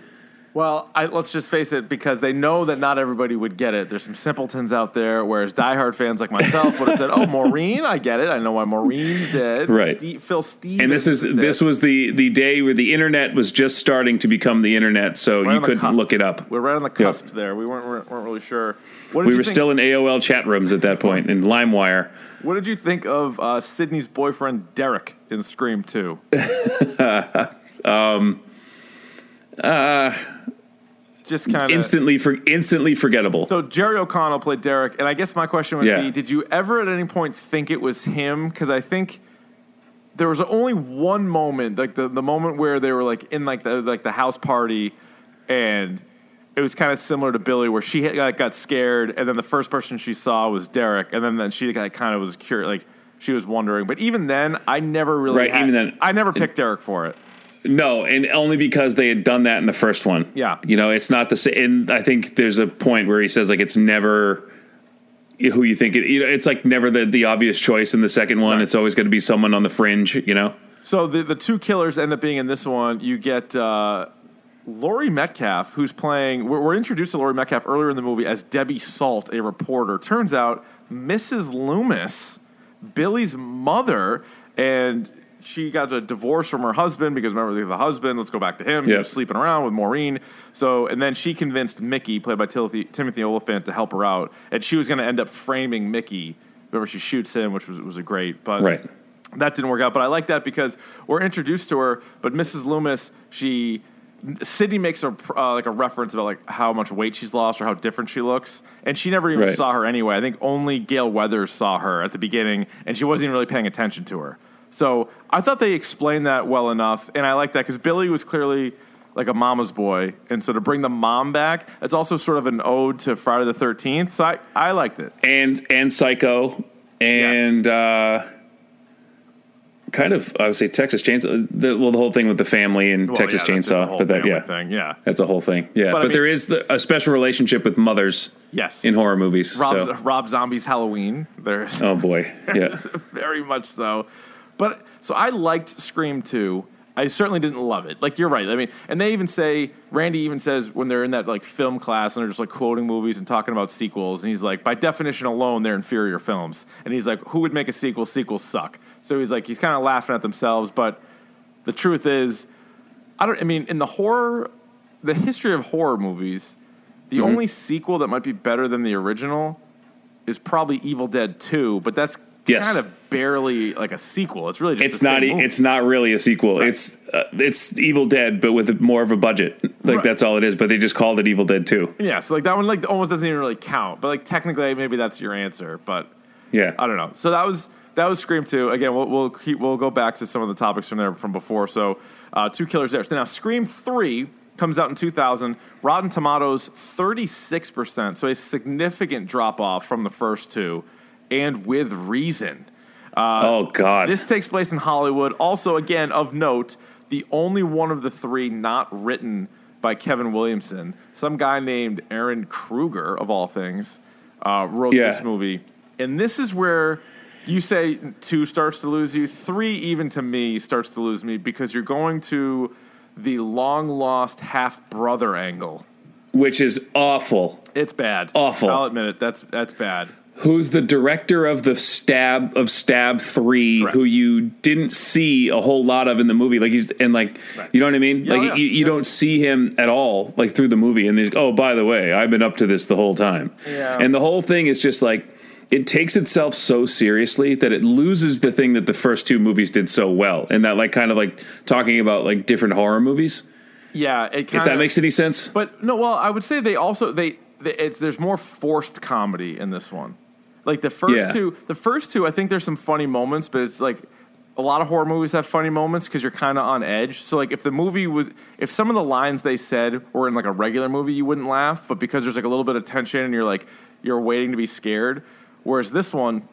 Well, I, let's just face it, because they know that not everybody would get it. There's some simpletons out there, whereas diehard fans like myself would have said, "Oh, Maureen, I get it. I know why Maureen's dead." Right. Ste- Phil Stevens. And this is this was the the day where the internet was just starting to become the internet, so Right you couldn't look it up. We're right on the cusp there. We weren't, weren't weren't really sure. We were think- still in AOL chat rooms at that point in LimeWire. What did you think of uh, Sidney's boyfriend Derek in Scream Two? Um, uh, Just kind of instantly for instantly forgettable. So Jerry O'Connell played Derek, and I guess my question would Yeah. be: Did you ever at any point think it was him? Because I think there was only one moment, like the, the moment where they were like in like the like the house party, and it was kind of similar to Billy, where she had, like, got scared, and then the first person she saw was Derek, and then then she like, kind of was curious, like she was wondering. But even then, I never really Right, had- even then- I never picked Derek for it. No, and only because they had done that in the first one. Yeah. you know, it's not the same. And I think there's a point where he says like it's never who you think it. You know, it's like never the the obvious choice in the second one. Right. It's always going to be someone on the fringe. You know. So the the two killers end up being in this one. You get uh, Laurie Metcalf, who's playing. We're, we're introduced to Laurie Metcalf earlier in the movie as Debbie Salt, a reporter. Turns out Mrs. Loomis, Billy's mother, and she got a divorce from her husband because remember the husband. Let's go back to him. He was sleeping around with Maureen. So and then she convinced Mickey, played by Timothy, Timothy Olyphant, to help her out, and she was going to end up framing Mickey. Remember, she shoots him, which was was a great, but Right. that didn't work out, but I like that because we're introduced to her. But Mrs. Loomis, she Sidney makes a uh, like a reference about like how much weight she's lost or how different she looks, and she never even Right. saw her anyway. I think only Gale Weathers saw her at the beginning, and she wasn't even really paying attention to her. So I thought they explained that well enough, and I like that because Billy was clearly like a mama's boy, and so to bring the mom back, it's also sort of an ode to Friday the Thirteenth. So I, I liked it. and and Psycho and uh, kind of I would say Texas Chainsaw. The, well, the whole thing with the family and Well, Texas yeah, Chainsaw, but that yeah, thing, yeah. that's a whole thing. Yeah, But but, I mean- there is the, a special relationship with mothers. Yes. in horror movies. Rob, so. Rob Zombie's Halloween. There's Oh boy, yeah. very much so. But so I liked Scream 2. I certainly didn't love it. Like you're right. I mean, and they even say Randy even says when they're in that like film class and they're just like quoting movies and talking about sequels, and he's like, by definition alone, they're inferior films. And he's like, who would make a sequel? Sequels suck. So he's like, he's kind of laughing at themselves. But the truth is, I don't. I mean, in the horror, the history of horror movies, the Mm-hmm. only sequel that might be better than the original is probably Evil Dead 2, but that's Yes. kind of barely like a sequel. It's really just It's not. e-. It's not really a sequel. It's uh, it's Evil Dead, but with more of a budget. Like Right. that's all it is. But they just called it Evil Dead Two. yeah, so like that one like almost doesn't even really count. But like technically maybe that's your answer, but Yeah. I don't know. So that was that was Scream 2. Again, we'll we'll keep we'll go back to some of the topics from there from before. So uh, two killers there. So now Scream 3 comes out in 2000. Rotten Tomatoes 36%. So a significant drop off from the first two and with reason. oh God. This takes place in Hollywood. Also, again, of note, the only one of the three not written by Kevin Williamson. Some guy named Ehren Kruger, of all things, uh, wrote Yeah. this movie. And this is where you say two starts to lose you. Three, even to me, starts to lose me because you're going to the long lost half brother angle. which is awful. It's bad. Awful. I'll admit it. That's that's bad. Who's the director of the stab of stab 3 Correct. who you didn't see a whole lot of in the movie like he's and like you know what i mean Yeah, like oh, yeah, you, you yeah. don't see him at all like through the movie and there's oh by the way i've been up to this the whole time Yeah. and the whole thing is just like it takes itself so seriously that it loses the thing that the first two movies did so well and that like kind of like talking about like different horror movies Yeah, it if kinda, that makes any sense But no, well, I would say they also they, they it's there's more forced comedy in this one. Like the first Yeah. two, the first two, I think there's some funny moments, but it's like a lot of horror movies have funny moments because you're kind of on edge. So like if the movie was, if some of the lines they said were in like a regular movie, you wouldn't laugh, but because there's like a little bit of tension and you're like you're waiting to be scared. Whereas this one,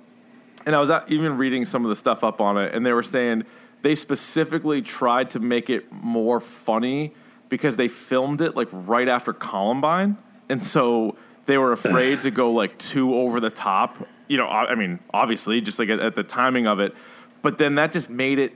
and I was even reading some of the stuff up on it, and they were saying they specifically tried to make it more funny because they filmed it like right after Columbine, and so they were afraid to go like too over the top. You know, I I mean, obviously, just like at, at the timing of it, but then that just made it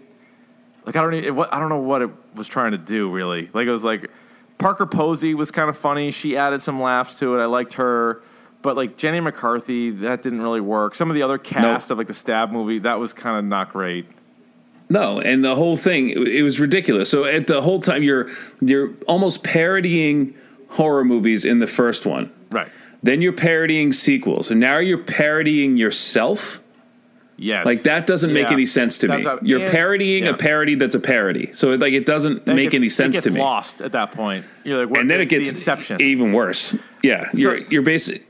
like I don't even, what I don't know what it was trying to do really. Like it was like Parker Posey was kind of funny. She added some laughs to it. I liked her. But like Jenny McCarthy, that didn't really work. Some of the other cast of like the Stab movie, that was kind of not great. No, and the whole thing it it was ridiculous. So at the whole time you're you're almost parodying horror movies in the first one. Right. Then you're parodying sequels, and now you're parodying yourself. Yes. Like that doesn't make Yeah. any sense to That's me. what- You're parodying yeah. a parody that's a parody. So it, like it doesn't Then it make gets- any sense to me. lost at that point. You're like, what, and then it gets the Inception. even worse. Yeah, you're you're basic.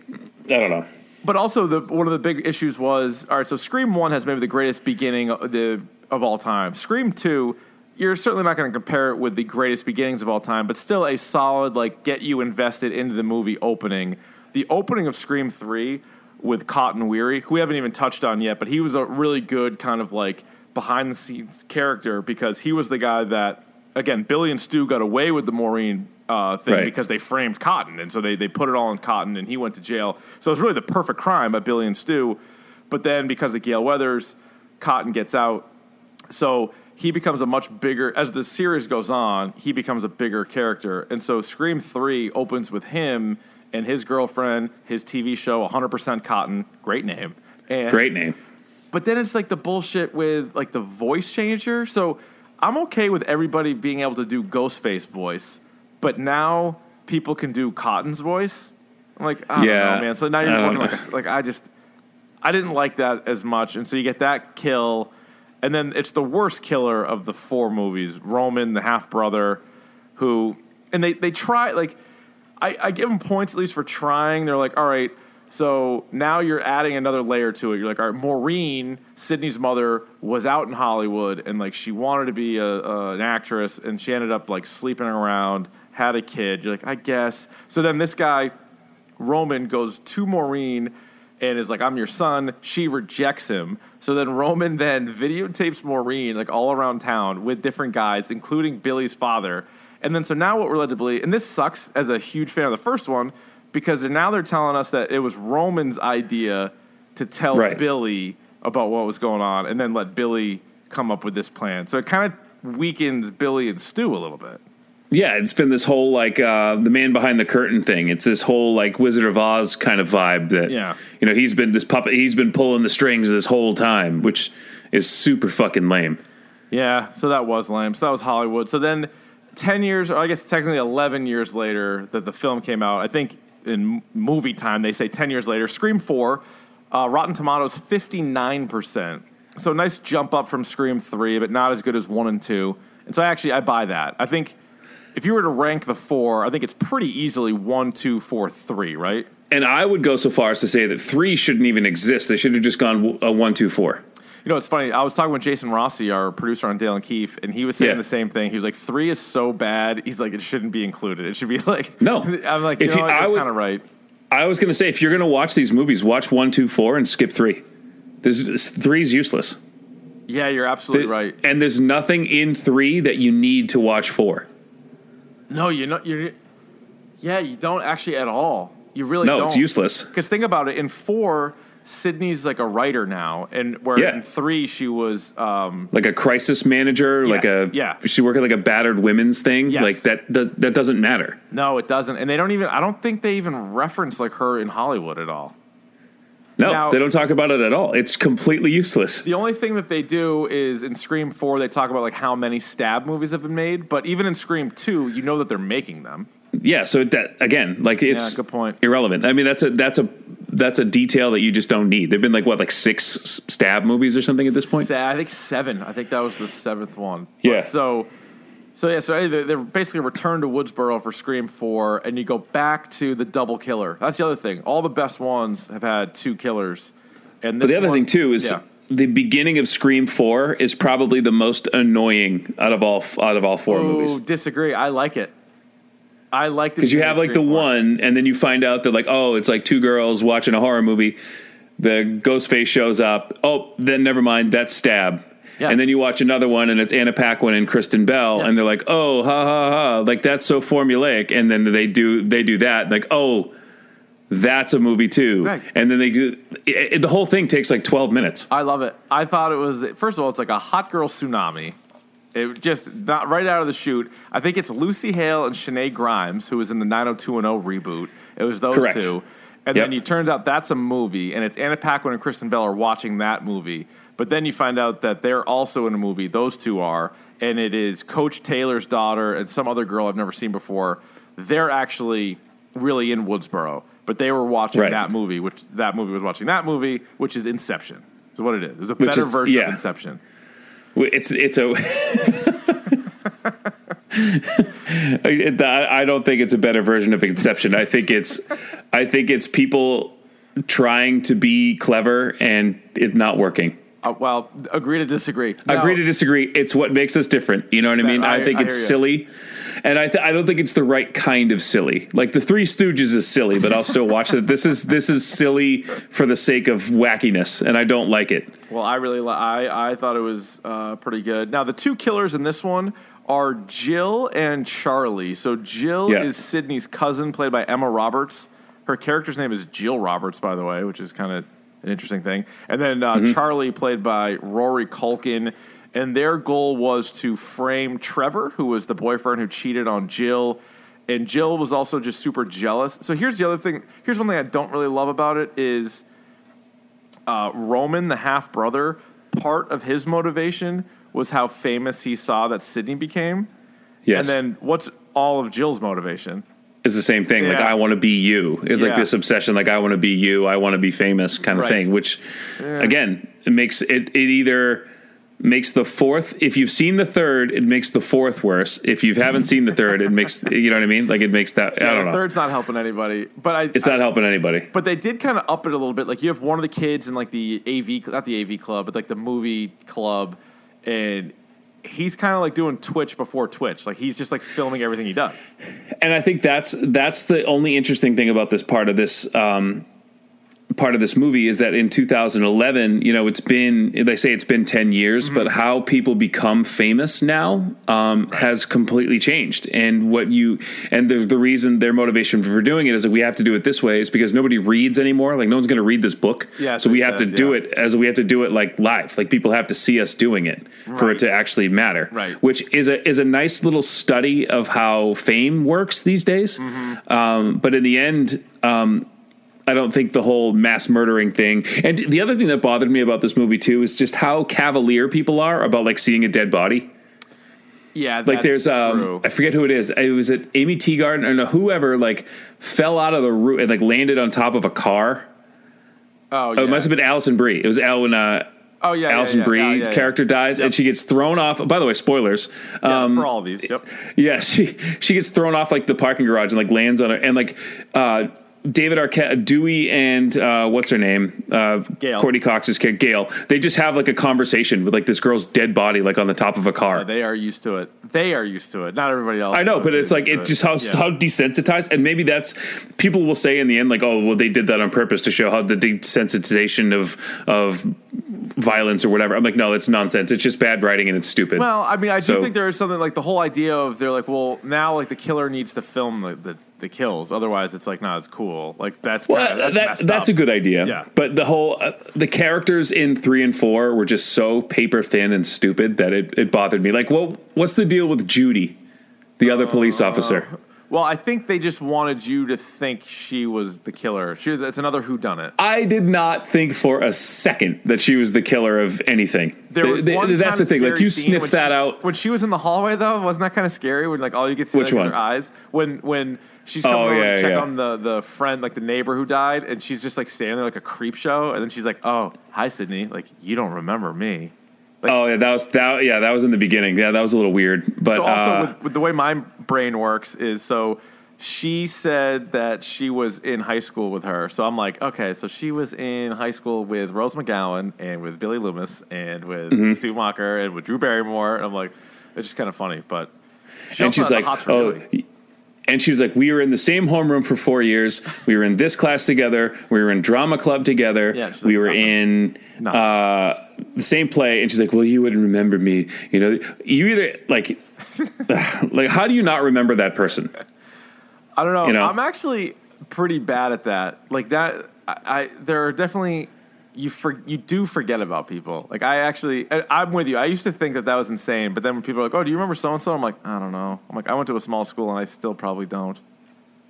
I don't know. But also, the one of the big issues was all right. So Scream One has maybe the greatest beginning of, the, of all time. Scream Two, you're certainly not going to compare it with the greatest beginnings of all time, but still a solid like get you invested into the movie opening. The opening of Scream Three with Cotton Weary, who we haven't even touched on yet, but he was a really good kind of like behind the scenes character because he was the guy that again Billy and Stu got away with the Maureen uh, thing Right. because they framed Cotton, and so they they put it all on Cotton, and he went to jail. So it's really the perfect crime by Billy and Stu. But then because of Gale Weathers, Cotton gets out, so he becomes a much bigger. As the series goes on, he becomes a bigger character, and so Scream Three opens with him and his girlfriend, his TV show, 100% Cotton, great name, and Great name. but then it's like the bullshit with like the voice changer. So I'm okay with everybody being able to do Ghostface voice, but now people can do Cotton's voice. I'm like, I Yeah, know, man. So now you're working like, a, like I just, I didn't like that as much, and so you get that kill, and then it's the worst killer of the four movies. Roman, the half brother, who and they they try like I, I give them points at least for trying. They're like, all right, so now you're adding another layer to it. You're like, all right, Maureen, Sidney's mother, was out in Hollywood and like she wanted to be a, a, an actress and she ended up like sleeping around, had a kid. You're like, I guess. So then this guy, Roman, goes to Maureen and is like, I'm your son. She rejects him. So then Roman then videotapes Maureen like all around town with different guys, including Billy's father. And then so now what we're led to believe, and this sucks as a huge fan of the first one, because they're, now they're telling us that it was Roman's idea to tell Right. Billy about what was going on and then let Billy come up with this plan. So it kind of weakens Billy and Stu a little bit. Yeah, it's been this whole like uh, the man behind the curtain thing. It's this whole like Wizard of Oz kind of vibe that Yeah. you know he's been this puppet. He's been pulling the strings this whole time, which is super fucking lame. Yeah, so that was lame. So that was Hollywood. So then, ten years, or I guess technically eleven years later, that the film came out. I think in movie time they say ten years later. Scream Four, uh, Rotten Tomatoes fifty nine percent. So nice jump up from Scream Three, but not as good as one and two. And so I actually, I buy that. I think if you were to rank the four, I think it's pretty easily one, two, four, three, right? And I would go so far as to say that three shouldn't even exist. They should have just gone a one, two, four. You know, it's funny. I was talking with Jason Rossi, our producer on Dale and Keefe, and he was saying Yeah. the same thing. He was like, three is so bad. He's like, it shouldn't be included. It should be like, No. I'm like, you If know, what? I you're kind of right. I was going to say if you're going to watch these movies, watch one, two, four, and skip three. There's three's useless. Yeah, you're absolutely right. And there's nothing in three that you need to watch four. No, you're not. You're, yeah, you don't actually at all. You really No, don't. it's useless. Because think about it. In four, Sidney's like a writer now, and whereas Yeah. in three, she was. Um, like a crisis manager, like a yeah. She worked at like a battered women's thing. Yes. Like that, that. That doesn't matter. no, it doesn't, and they don't even. I don't think they even reference like her in Hollywood at all. No, Now- they don't talk about it at all. It's completely useless. The only thing that they do is in Scream 4, they talk about like how many stab movies have been made. But even in Scream 2, you know that they're making them. Yeah. So that again, like it's Yeah, good point. irrelevant. I mean, that's a that's a that's a detail that you just don't need. They've been like what, like six stab movies or something at this point. I think seven. I think that was the seventh one. Yeah. But So, so yeah. So they're, basically returned to Woodsboro for Scream 4, and you go back to the double killer. That's the other thing. All the best ones have had two killers. And But the other one- thing too is Yeah. the beginning of Scream Four is probably the most annoying out of all out of all four Oh, movies. disagree. I like it. I like because you have like the one, and then you find out that like oh, it's like two girls watching a horror movie. The ghost face shows up. Oh, then never mind. That's stab. Yeah. And then you watch another one, and it's Anna Paquin and Kristen Bell, Yeah. and they're like, "Oh, ha ha ha!" Like that's so formulaic. And then they do they do that, like, "Oh, that's a movie too." Right. And then they do it, it- the whole thing takes like twelve minutes. I love it. I thought it was first of all, it's like a hot girl tsunami. It just not right out of the chute. I think it's Lucy Hale and Shenae Grimes who was in the 90210 reboot. It was those Correct. two, and Yep. then you turns out that's a movie, and it's Anna Paquin and Kristen Bell are watching that movie. But then you find out that they're also in a movie. Those two are, and it is Coach Taylor's daughter and some other girl I've never seen before. They're actually really in Woodsboro, but they were watching Right. that movie, which that movie was watching that movie, which is Inception. Is what it is. It's a Which better is- version yeah. of Inception. It's it's a. I don't think it's a better version of Inception. I think it's, I think it's people trying to be clever and it not working. Uh, well, agree to disagree. Agree to disagree. It's what makes us different. You know what I mean? I- I, think I it's hear you. And I th- I don't think it's the right kind of silly. Like the Three Stooges is silly, but I'll still watch it. This is this is silly for the sake of wackiness, and I don't like it. Well, I really li- I I thought it was uh, pretty good. Now the two killers in this one are Jill and Charlie. So Jill Yeah. is Sidney's cousin, played by Emma Roberts. Her character's name is Jill Roberts, by the way, which is kind of an interesting thing. And then uh, Mm-hmm. Charlie, played by Rory Culkin. And their goal was to frame Trevor, who was the boyfriend who cheated on Jill. And Jill was also just super jealous. So here's the other thing. Here's one thing I don't really love about it is uh, Roman, the half brother, part of his motivation was how famous he saw that Sidney became. Yes, And then what's all of Jill's motivation? it's the same thing. Like I want to be you. It's like this obsession. Like I want to be you. I want to be famous, kind of Right. thing. Which, again, it makes it. It either makes the fourth. If you've seen the third, it makes the fourth worse. If you haven't seen the third, it makes you know what I mean. Like it makes that. I Yeah, don't the know. third's not helping anybody, but I It's not helping anybody. But they did kind of up it a little bit. Like you have one of the kids in like the AV, not the AV club, but like the movie club, and he's kind of like doing Twitch before Twitch. Like he's just like filming everything he does. and I think that's that's the only interesting thing about this part of this um, part of this movie is that in 2011, you know, it's been they say it's been 10 years, but how people become famous now um, has completely changed. And what you and the the reason their motivation for doing it is that we have to do it this way is because nobody reads anymore. Like no one's going to read this book, Yeah, so we have to do yeah. it as we have to do it like live. Like people have to see us doing it for it to actually matter. Right. Which is a is a nice little study of how fame works these days. Mm-hmm. Um, but in the end, um, I don't think the whole mass murdering thing. And the other thing that bothered me about this movie too is just how cavalier people are about like seeing a dead body. Yeah, Like there's um true. I forget who it is. It was it Aimee Teegarden or no, whoever like fell out of the roof and like landed on top of a car. oh, Oh, yeah. it must have been Alison Brie. It was Al when uh, Oh yeah, yeah, Alison yeah, Brie's yeah, yeah, yeah. character dies and she gets thrown off. By the way, spoilers. Yeah, Um, for all of these. Yep. Yeah, she she gets thrown off like the parking garage and like lands on it and like uh David Arquette, Dewey, and uh, what's her name? Uh, Gale. Courteney Cox's kid, Gale. They just have like a conversation with like this girl's dead body, like on the top of a car. They are used to it. They are used to it. Not everybody else. I know, but it's like it just how Yeah. how desensitized, and maybe that's people will say in the end, like, oh, well, they did that on purpose to show how the desensitization of of violence or whatever. I'm like, no, that's nonsense. It's just bad writing and it's stupid. Well, I mean, I do So- think there is something like the whole idea of they're like, well, now like the killer needs to film the, the, the kills, otherwise it's like not as cool. Like that's Well, kinda, that's that that's up. a good idea. Yeah. But the whole uh, the characters in three and four were just so paper thin and stupid that it, it bothered me. Like, well, what's the deal with Judy, the other police Uh, officer? Well, I think they just wanted you to think she was the killer. She was, it's another who done it. I did not think for a second that she was the killer of anything. There was Th- th- one that's the thing. Like you sniff that she- out. when she was in the hallway. Though, wasn't that kind of scary? When like all you could see Which like, one? her eyes. When when she's coming Oh, over yeah, to check yeah. on the the friend, like the neighbor who died, and she's just like standing there like a creep show, and then she's like, "Oh, hi, Sidney. Like you don't remember me." Oh yeah, that was that. Yeah, that was in the beginning. Yeah, that was a little weird. But So also uh, with, with the way my brain works is so she said that she was in high school with her. So I'm like, okay, so she was in high school with Rose McGowan and with Billy Loomis and with Mm-hmm. Stu Walker and with Drew Barrymore. And I'm like, it's just kind of funny, but she and she's like, oh. Dewey. And she was like, we were in the same homeroom for four years. We were in this class together. We were in drama club together. Yeah, we like, were in uh, the same play. And she's like, well, you wouldn't remember me. You know, you either like, like, how do you not remember that person? I don't know. you know? I'm actually pretty bad at that. Like that, I, I there are definitely you for you do forget about people. Like I actually, I, I'm with you. I used to think that that was insane, but then when people are like, "Oh, do you remember so and so?" I'm like, I don't know. I'm like, I went to a small school and I still probably don't.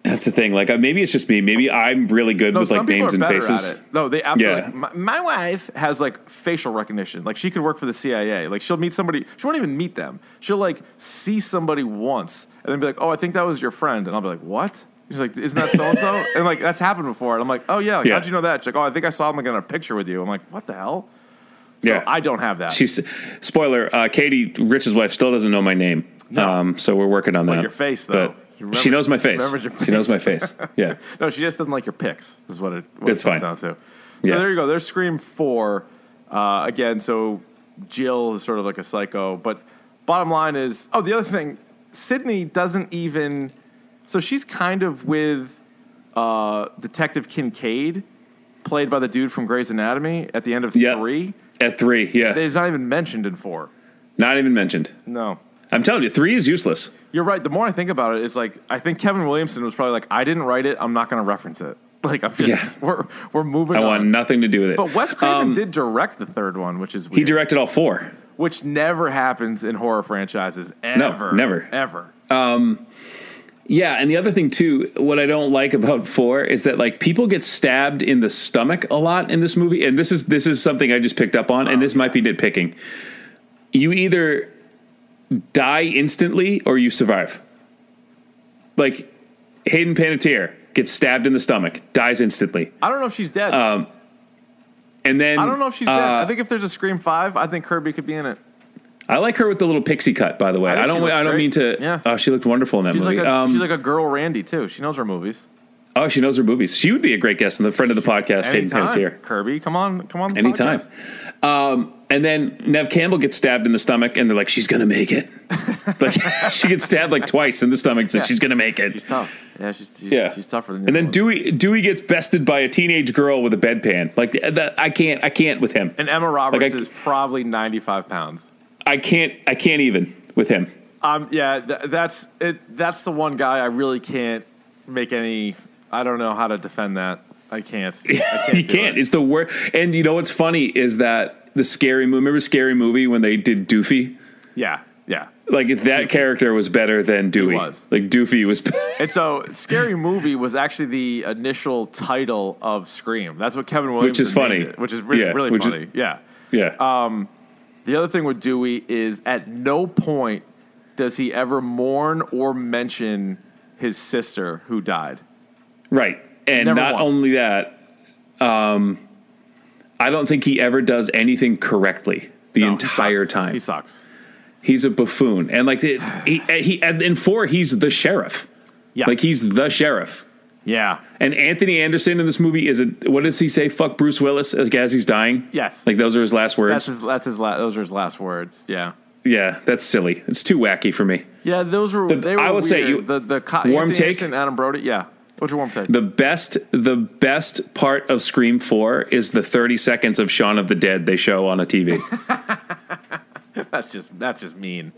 That's the thing. Like, uh, maybe it's just me. Maybe I'm really good No, with like names and faces. No, they absolutely. Yeah. My, my wife has like facial recognition. Like she could work for the CIA. Like she'll meet somebody. She won't even meet them. She'll like see somebody once and then be like, "Oh, I think that was your friend," and I'll be like, "What?" She's like, "Isn't that so and so?" And like that's happened before. And I'm like, "Oh yeah, like, Yeah. how'd you know that?" She's like, "Oh, I think I saw him like in a picture with you." I'm like, "What the hell?" So Yeah. I don't have that. She's spoiler. Uh, Katie, Rich's wife, still doesn't know my name. No. Um, so we're working on But that. your face, though. But remember- she knows my face. your She knows my face. face. Yeah. No, she just doesn't like your picks. Is what it. What It's it comes fine. down to. So Yeah. there you go. There's Scream Four. Uh, again, so Jill is sort of like a psycho, but bottom line is, oh, the other thing, Sidney doesn't even. So she's kind of with uh, Detective Kincaid, played by the dude from Grey's Anatomy at the end of Yeah. three. At three, yeah. It's not even mentioned in four. Not even mentioned. No. I'm telling you, three is useless. You're right. The more I think about it, it's like I think Kevin Williamson was probably like, I didn't write it. I'm not going to reference it. Like I'm just Yeah. we're we're moving I on. want nothing to do with it. But Wes Craven Um, did direct the third one, which is weird. He directed all four. which never happens in horror franchises ever. never. ever. Yeah, and the other thing too, what I don't like about four is that like people get stabbed in the stomach a lot in this movie, and this is this is something I just picked up on, and this might be nitpicking. You either die instantly or you survive. Like Hayden Panettiere gets stabbed in the stomach, dies instantly. I don't know if she's dead. Um, and then I don't know if she's uh, dead. I think if there's a Scream Five, I think Kirby could be in it. I like her with the little pixie cut. By the way, I I, don't. I don't great. mean to. Yeah. Oh, she looked wonderful in that She's movie. like a um, she's like a girl Randy too. She knows her movies. Oh, she knows her movies. She would be a great guest and the friend of the podcast, Hayden Panettiere. Kirby, come on, come on. Anytime. Um, and then Neve Campbell gets stabbed in the stomach, and they're like, "She's gonna make it." like she gets stabbed like twice in the stomach, and Yeah. she's gonna make it. She's tough. Yeah, she's she's, yeah, she's tougher than. And then the Dewey Dewey gets bested by a teenage girl with a bedpan. Like that, I can't, I can't with him. and Emma Roberts Like, I- is probably 95 pounds. I can't, I can't even with him. Um, yeah, th- that's it. That's the one guy I really can't make any. I don't know how to defend that. I can't. I can't you can't. it. It's the worst. And you know what's funny is that the scary movie. Remember Scary Movie when they did Doofy? Yeah, yeah. Like that character was better than Dewey. was. Like Doofy was. And so, Scary Movie was actually the initial title of Scream. That's what Kevin Williams Which is funny. it, which is really, Yeah, really which is- funny. yeah. yeah. Um, The other thing with Dewey is at no point does he ever mourn or mention his sister who died. Right. And Never not once. only that, um, I don't think he ever does anything correctly the No, entire sucks. time. He sucks. He's a buffoon. And like the, he, he and in four, he's the sheriff. Yeah. Like he's the sheriff. yeah. And Anthony Anderson in this movie is a what does he say? Fuck Bruce Willis as, as he's dying. Yes. Like those are his last words. That's his. That's his. La- those are his last words. Yeah. yeah, that's silly. It's too wacky for me. Yeah. Those were. The- they were I will weird. say you- the the co- warm Anthony take? Anderson, Adam Brody. Yeah. What's your warm take? The best, the best part of Scream Four is the thirty seconds of Shaun of the Dead they show on a TV. that's just. That's just mean.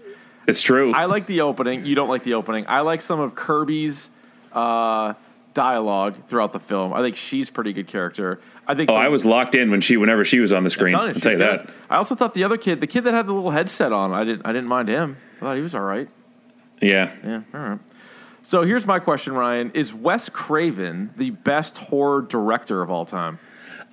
it's true. I like the opening. You don't like the opening. I like some of Kirby's uh, dialogue throughout the film. I think she's a pretty good character. I think. oh, the- I was locked in when she, whenever she was on the screen. I'll tell you she's that. I also thought the other kid, the kid that had the little headset on, I didn't. I didn't mind him. I thought he was all right. Yeah. Yeah. All right. So here's my question, Ryan: Is Wes Craven the best horror director of all time?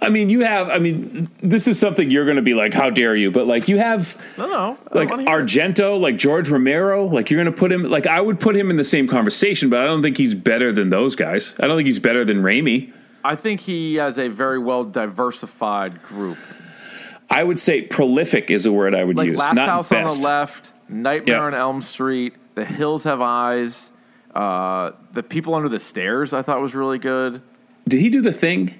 I mean, you have. I mean, this is something you're going to be like, "How dare you?" But like, you have No, no. Like. Argento, like George Romero. Like, you're going to put him. Like, I would put him in the same conversation, but I don't think he's better than those guys. I don't think he's better than Raimi. I think he has a very well diversified group. I would say prolific is a word I would Like use, Last not House best. on the Left, Nightmare Yeah. on Elm Street, The Hills Have Eyes, uh, The People Under the Stairs. I thought was really good. Did he do the thing?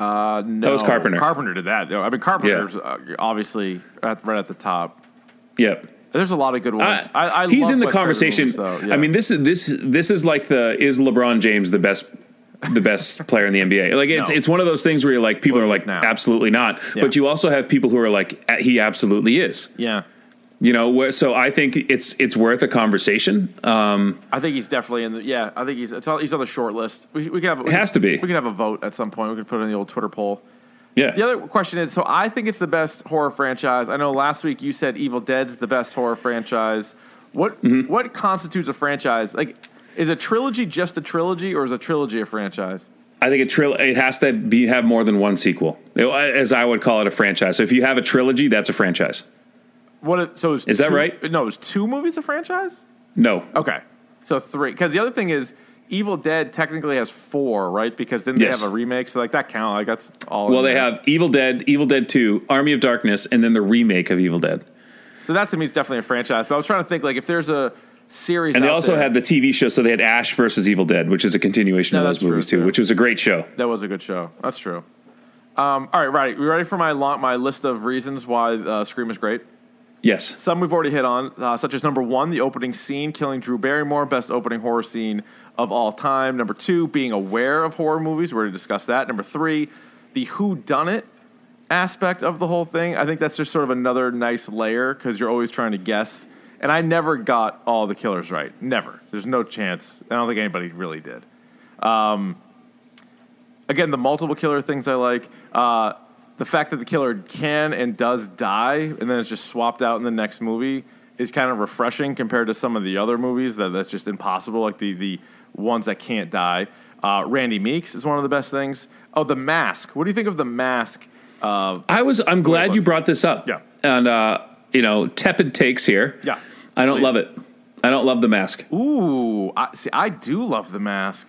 Uh, no, was Carpenter. Carpenter did that. I mean, Carpenter's uh, obviously at, right at the top. Yep. There's a lot of good ones. I- I, I he's in the Wes Craven conversation. movies, though. Yeah. I mean, this is this this is like the is LeBron James the best the best player in the NBA? Like it's No. it's one of those things where you're like people Well, are like now. absolutely not, Yeah. but you also have people who are like "Uh, he absolutely is. yeah, You know, so I think it's it's worth a conversation. Um, I think he's definitely in the. Yeah, I think he's it's on, he's on the short list. We, we can have. It has to be. We can have a vote at some point. We can put it in the old Twitter poll. yeah, The other question is, so I think it's the best horror franchise. I know last week you said Evil Dead's the best horror franchise. What Mm-hmm. what constitutes a franchise? Like, is a trilogy just a trilogy, or is a trilogy a franchise? I think a tril- it has to be have more than one sequel, as I would call it a franchise. So if you have a trilogy, that's a franchise. What? it- So is, that two- right? No, is two movies a franchise? No, Okay, so three. Because the other thing is, Evil Dead technically has four, right? Because then they Yes. have a remake, so like that count. Like that's all. well they have Evil Dead, Evil Dead Two, Army of Darkness, and then the remake of Evil Dead. So that to me is definitely a franchise. But I was trying to think like if there's a series, And they also there- had the TV show, so they had Ash versus Evil Dead, which is a continuation Yeah, of those true, movies too, too. which was a great show. That was a good show. That's true. Um, all right, right. We ready for my long, my list of reasons why uh, Scream is great? Yes, Some we've already hit on, uh, such as number one, the opening scene, killing Drew Barrymore, best opening horror scene of all time. Number two, being aware of horror movies. We already discussed that. Number three, the who done it aspect of the whole thing. I think that's just sort of another nice layer because you're always trying to guess. And I never got all the killers right. Never. There's no chance. I don't think anybody really did. Um, again, the multiple killer things I like. Uh, the fact that the killer can and does die and then it's just swapped out in the next movie is kind of refreshing compared to some of the other movies that that's just impossible, like the the ones that can't die. Uh, Randy Meeks is one of the best things. Oh, the mask. What do you think of the mask? Uh, I was. I'm glad you brought this up. Yeah. and uh, you know, tepid takes here. Yeah, I don't please. love it. I don't love the mask. ooh, I, see, I do love the mask.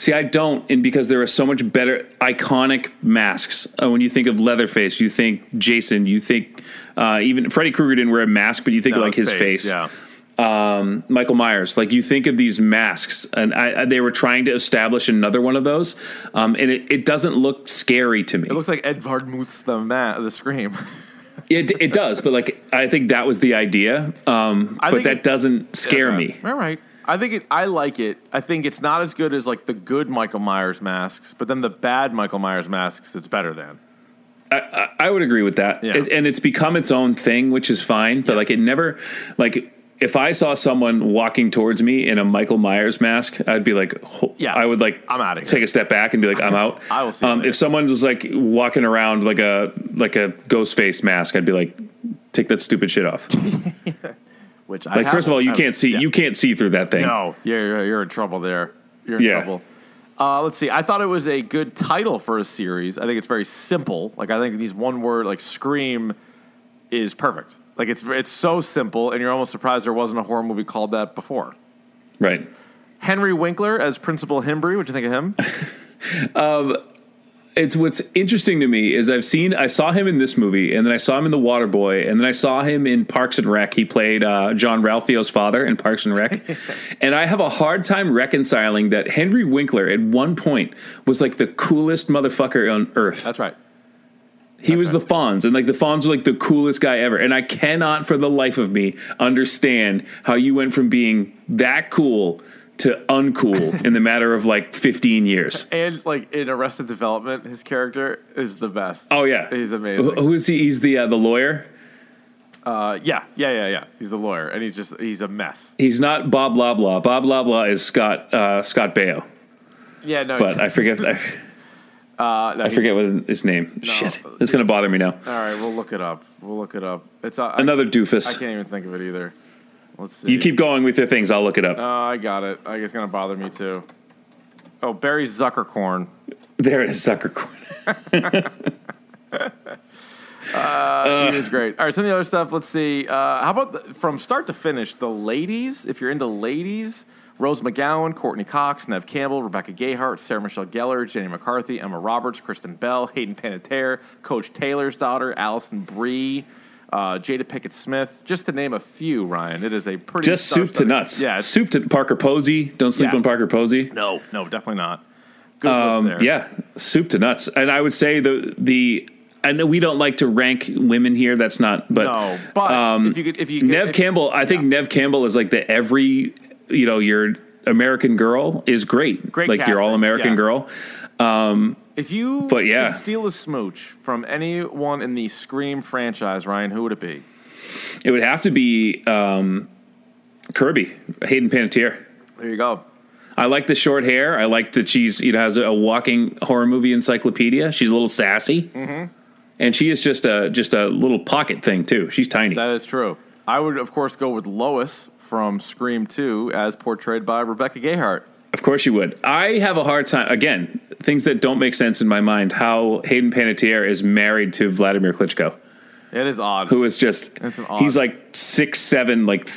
See, I don't, and because there are so much better iconic masks. Uh, when you think of Leatherface, you think Jason, you think uh, even Freddy Krueger didn't wear a mask, but you think No, of like his face. Yeah. Um, Michael Myers, like you think of these masks, and I, I, they were trying to establish another one of those, um, and it, it doesn't look scary to me. It looks like Edvard Munch's the ma- the scream. It, it does, but like I think that was the idea. Um, but that it- doesn't scare Yeah, me. All right. I think it. I like it. I think it's not as good as like the good Michael Myers masks, but then the bad Michael Myers masks, it's better than. I, I would agree with that, Yeah. It- and it's become its own thing, which is fine. But like it never, like if I saw someone walking towards me in a Michael Myers mask, I'd be like, Yeah, I would like I'm outta here. take a step back and be like, I'm out. I will see Um, if someone was like walking around like a like a ghost face mask, I'd be like, take that stupid shit off. Which I Like first of all, you have- can't see yeah. you can't see through that thing. No, you're you're- you're in trouble there. You're in Yeah. trouble. Uh, let's see. I thought it was a good title for a series. I think it's very simple. Like I think these one word like scream is perfect. Like it's it's so simple, and you're almost surprised there wasn't a horror movie called that before. Right. Henry Winkler as Principal Himbry. What do you think of him? it's what's interesting to me is I've seen I saw him in this movie and then I saw him in The Waterboy and then I saw him in Parks and Rec. He played uh, Jean-Ralphio's father in Parks and Rec, and I have a hard time reconciling that Henry Winkler at one point was like the coolest motherfucker on earth. That's right. he was the Fonz, and like the Fonz were like the coolest guy ever. And I cannot for the life of me understand how you went from being that cool to uncool in the matter of like 15 years. And like in Arrested Development, his character is the best. Oh yeah, he's amazing. who is he? He's the uh, the lawyer. Uh, yeah, yeah, yeah, yeah. He's the lawyer, and he's just he's a mess. He's not Bob Loblaw. Bob Loblaw is Scott uh, Scott Baio, Yeah, no. but I forget I, uh, no, I forget what his name. Is shit, it's gonna bother me now. All right, we'll look it up. We'll look it up. It's uh, Another I, doofus. I can't even think of it either. Let's see. You keep going with your things. I'll look it up. Oh, I got it. I guess it's gonna bother me too. Oh, Barry Zuckercorn. there it is, sucker corn. he is great. All right, some of the other stuff. Let's see. Uh, how about the, from start to finish? The ladies. If you're into ladies, Rose McGowan, Courteney Cox, Neve Campbell, Rebecca Gayhart, Sarah Michelle Gellar, Jenny McCarthy, Emma Roberts, Kristen Bell, Hayden Panettiere, Coach Taylor's daughter, Alison Brie. Uh, Jada Pinkett Smith, just to name a few, Ryan. It is a pretty Just soup to nuts. Yeah, soup to Parker Posey. Don't sleep Yeah. on Parker Posey. no, no, definitely not. Good Um, there. yeah, soup to nuts. And I would say the the I know we don't like to rank women here. That's not. But No, but um, if you could, if you could, Neve if- Campbell, I think Neve Campbell is like the every you know your American girl is great. Great like your all American yeah. girl. If you But yeah. could steal a smooch from anyone in the Scream franchise, Ryan, who would it be? It would have to be um, Kirby Hayden Panettiere. There you go. I like the short hair. I like that she's you know has a walking horror movie encyclopedia. She's a little sassy, Mm-hmm. and she is just a just a little pocket thing too. She's tiny. That is true. I would, of course, go with Lois from Scream 2 as portrayed by Rebecca Gayhart. Of course you would. I have a hard time again, things that don't make sense in my mind, how Hayden Panettiere is married to Vladimir Klitschko, It is odd. who is just It's an odd- he's like six seven, like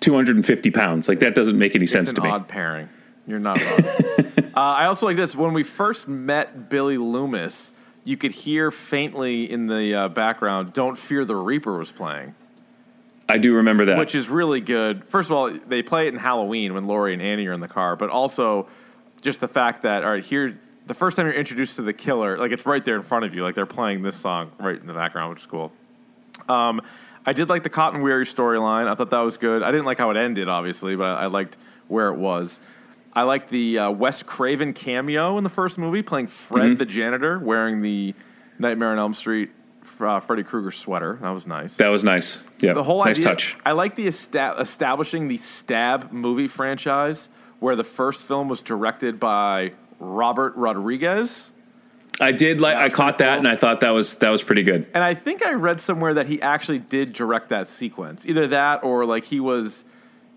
two hundred and fifty pounds. Like that doesn't make any sense to me. odd pairing. You're not wrong. uh, I also like this. When we first met Billy Loomis, you could hear faintly in the uh, background, Don't Fear the Reaper was playing. I do remember that. which is really good. First of all, they play it in Halloween when Laurie and Annie are in the car, but also just the fact that all right, here the first time you're introduced to the killer, like it's right there in front of you, like they're playing this song right in the background, which is cool. Um, I did like the Cotton Weary storyline. I thought that was good. I didn't like how it ended, obviously, but I, I liked where it was. I liked the uh, Wes Craven cameo in the first movie, playing Fred the janitor, wearing the Nightmare on Elm Street uh, Freddy Krueger sweater. That was nice that was nice. Yeah, the whole nice idea, touch. I like the esta- establishing the Stab movie franchise, where the first film was directed by Robert Rodriguez, I did like. I caught that, cool. and I thought that was that was pretty good. and I think I read somewhere that he actually did direct that sequence. Either that, or like he was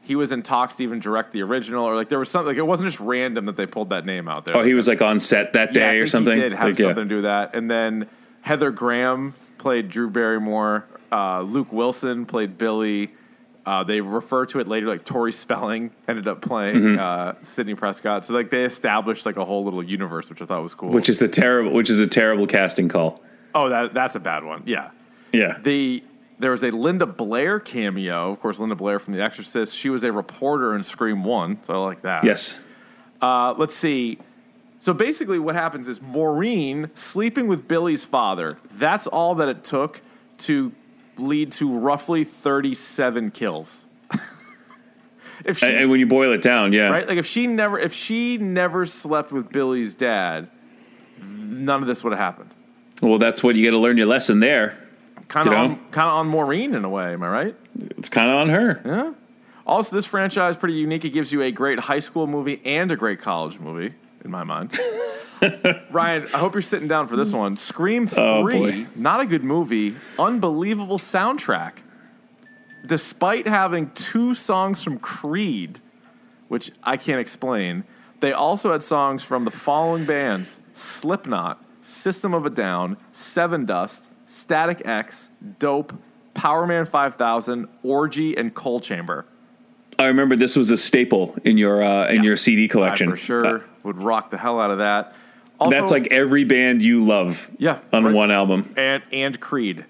he was in talks to even direct the original, or like there was something. Like it wasn't just random that they pulled that name out there. Oh, he was like on set that Yeah, day or something. He did have Like, yeah. to do that. And then Heather Graham played Drew Barrymore. Uh, Luke Wilson played Billy. Uh, they refer to it later like Tori Spelling ended up playing Mm-hmm. uh, Sidney Prescott. So like they established like a whole little universe, which I thought was cool. which is a terrible, which is a terrible casting call. oh, that that's a bad one. Yeah. Yeah, The there was a Linda Blair cameo. Of course, Linda Blair from The Exorcist. She was a reporter in Scream One, so I like that. yes, Uh, let's see. So basically, what happens is Maureen sleeping with Billy's father. That's all that it took to lead to roughly thirty-seven kills. if she and, when you boil it down, yeah, right, like if she never, if she never slept with Billy's dad, none of this would have happened. Well, that's what you got to learn your lesson there. Kind of, on, kind of on Maureen in a way. Am I right? It's kind of on her. Yeah. Also, this franchise is pretty unique. It gives you a great high school movie and a great college movie, in my mind. Ryan, I hope you're sitting down for this one. Scream 3, Oh, boy. not a good movie, unbelievable soundtrack. Despite having two songs from Creed, which I can't explain, they also had songs from the following bands Slipknot, System of a Down, Sevendust, Static X, Dope, Powerman 5000, Orgy, and Coal Chamber. I remember this was a staple in your uh, in your CD I collection. for sure Uh, would rock the hell out of that. Also, that's like every band you love. Yeah, on right. one album, and and Creed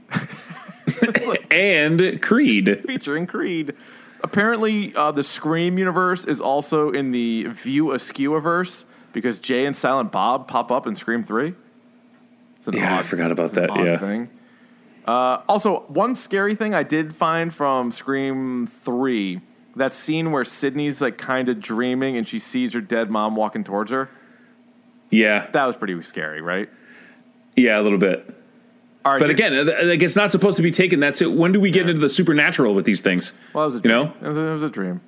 and Creed. featuring Creed. Apparently, uh, the Scream universe is also in the View Askew verse because Jay and Silent Bob pop up in Scream Three. Yeah, I forgot about that, odd yeah. thing. Uh, also, one scary thing I did find from Scream Three that scene where Sidney's like kind of dreaming and she sees her dead mom walking towards her. Yeah, That was pretty scary, right? yeah, a little bit. All right, But again, like it's not supposed to be taken. That's it. When do we get into the supernatural with these things? well, it was a dream. you know? it was a, it was a dream.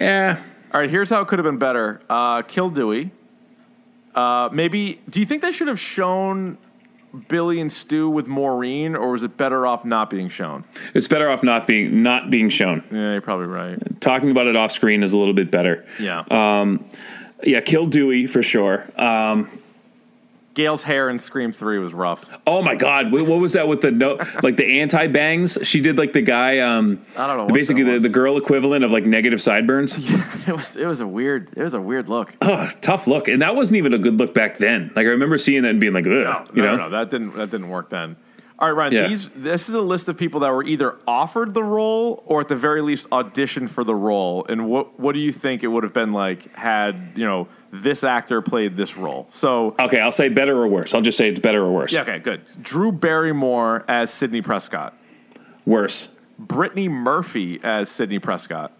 Yeah, All right, here's how it could have been better. Uh, kill Dewey. Uh, maybe. Do you think they should have shown Billy and Stu with Maureen, or was it better off not being shown? it's better off not being not being shown. Yeah, you're probably right. Talking about it off screen is a little bit better. Yeah. Yeah, kill Dewey for sure. Um, Gale's hair in Scream Three was rough. oh my God, what, what was that with the no, like the anti bangs? She did like the guy. Um, I don't know Basically, the, the girl equivalent of like negative sideburns. It was. It was a weird. It was a weird look. Ugh, tough look, and that wasn't even a good look back then. Like I remember seeing that and being like, Ugh, No, you no, know, no, that didn't. That didn't work then. All right, Ryan. Yeah. These. This is a list of people that were either offered the role or at the very least auditioned for the role. And what What do you think it would have been like had you know this actor played this role? So Okay, I'll say better or worse. I'll just say it's better or worse. Yeah, okay, good. Drew Barrymore as Sidney Prescott. Worse, Brittany Murphy as Sidney Prescott.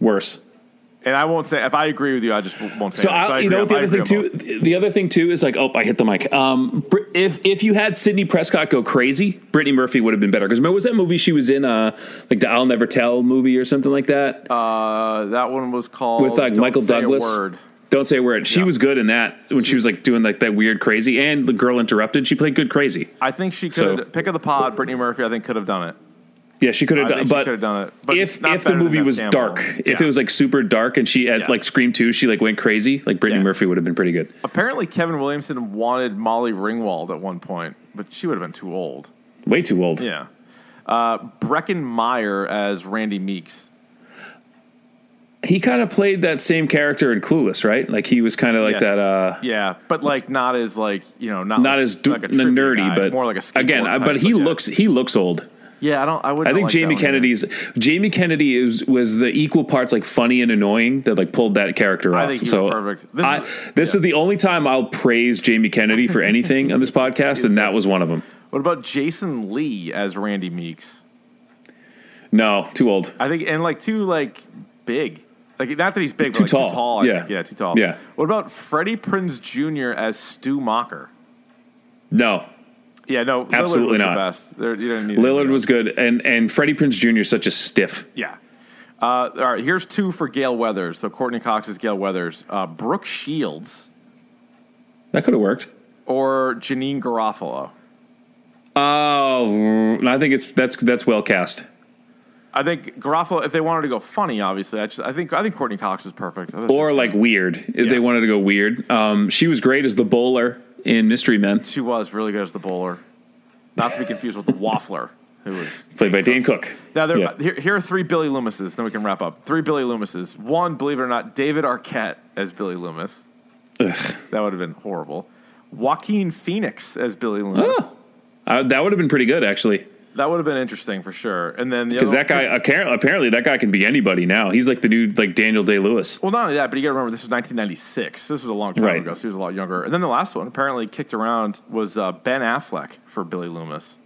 worse. And I won't say if I agree with you, I just won't say. So it. I, you know what the other thing too. The other thing too is like, oh, I hit the mic. Um, if if you had Sidney Prescott go crazy, Brittany Murphy would have been better. Because remember, was that movie she was in, uh, like the I'll Never Tell movie or something like that. Uh, that one was called with like Don't Michael Say a Douglas. Word. Don't say a word. She Yeah. was good in that when she was like doing like that weird crazy, and the girl interrupted. She played good crazy. I think she could So- pick of the pod. Brittany Murphy, I think could have done it. Yeah, she could have done, but could have done it. But if if the movie was Campbell. dark, if it was like super dark, and she had Yeah. like Scream two, she like went crazy. Like Brittany Yeah. Murphy would have been pretty good. apparently Kevin Williamson wanted Molly Ringwald at one point, but she would have been too old. Way too old. Yeah. Uh, Breckin Meyer as Randy Meeks. He kind of played that same character in Clueless, right? Like he was kind of like Yes. that. uh yeah, but like not as like you know not Not like, as d- like nerdy, guy, but more like a again. type, but he yeah. looks he looks old. Yeah, I don't. I would. I think Jamie Kennedy's Jamie Kennedy is, was the equal parts like funny and annoying that like pulled that character off. I think he so perfect. This I, is- this yeah. is the only time I'll praise Jamie Kennedy for anything on this podcast, and that was one of them. What about Jason Lee as Randy Meeks? No, too old. I think and like too like big. Like not that he's big, Too but like tall. too tall. Yeah. yeah, too tall. Yeah. What about Freddie Prinze Jr. as Stu Macher? No, Yeah, no, Lillard Absolutely not. The best. There, you didn't need Lillard was good, and and Freddie Prinze Jr. is such a stiff. Yeah. Uh, all right, here's two for Gale Weathers. So Courteney Cox is Gale Weathers. Uh, Brooke Shields That could have worked. or Janeane Garofalo. Oh, I think it's that's that's well cast. I think Garofalo, if they wanted to go funny, obviously, I just I think I think Courteney Cox is perfect. Or like weird if Yeah. they wanted to go weird. Um, she was great as the bowler in Mystery Men. she was really good as the bowler, not to be confused with the waffler. who was Played by Dane Cook. Now, there, Yeah. here, here are three Billy Loomises. Then we can wrap up. Three Billy Loomises. One, believe it or not, David Arquette as Billy Loomis. That would have been horrible. Joaquin Phoenix as Billy Loomis. Oh. Uh, that would have been pretty good, actually. That would have been interesting for sure. And then Because other that guy, apparently, apparently, that guy can be anybody now. He's like the dude, like Daniel Day Lewis. Well, not only that, but you got to remember this was 1996. This was a long time Right. ago, so he was a lot younger. And then the last one, apparently kicked around, was uh, Ben Affleck for Billy Loomis.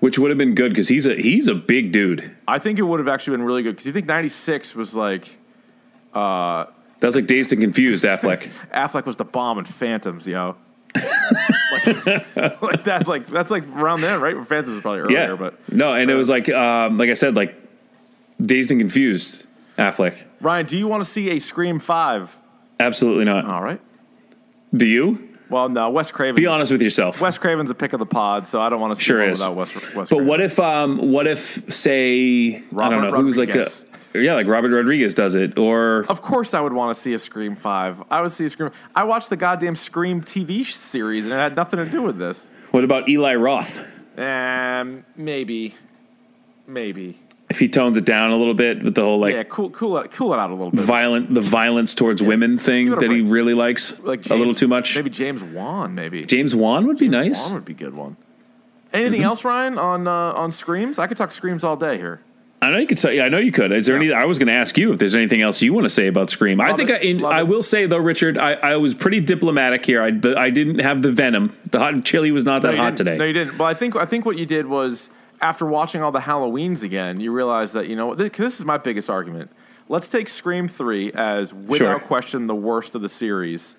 which would have been good because he's a he's a big dude. I think it would have actually been really good because you think 96 was like That's like Dazed and Confused, Affleck. Affleck was the bomb in Phantoms, yo. like, like that, like that's like around there, right? Phantoms was probably earlier, yeah, but no, and it was like um, like I said, like Dazed and Confused, Affleck. Ryan, do you want to see a Scream Five? Absolutely not. All right. Do you? Well, no, Wes Craven. Be honest with yourself. Wes Craven's a pick of the pod, so I don't want to see Sure is. without Wes. Wes But Craven. what if um what if say I Robert don't know who's like a Rodriguez. yeah like Robert Rodriguez does it or Of course, I would want to see a Scream Five. I would see a Scream. I watched the goddamn Scream TV series, and it had nothing to do with this. what about Eli Roth Um, maybe, maybe. If he tones it down a little bit with the whole like yeah, cool, cool, it, cool it out a little bit. violent the violence towards women thing that he really likes like a little too much. Maybe James Wan. Maybe James Wan would be nice. Wan would be a good one. Anything Mm-hmm. else, Ryan, on uh, on screams? I could talk screams all day here. I know you could say. I know you could. Is there any? I was going to ask you if there's anything else you want to say about Scream. I think it. I, in, I it. will say though, Richard, I, I was pretty diplomatic here. I, the, I didn't have the venom. The hot chili was not that No, hot today. No, you didn't. But I think I think what you did was after watching all the Halloweens again, you realize that you know this, this is my biggest argument. Let's take Scream Three as without Sure. Mm-hmm. question the worst of the series.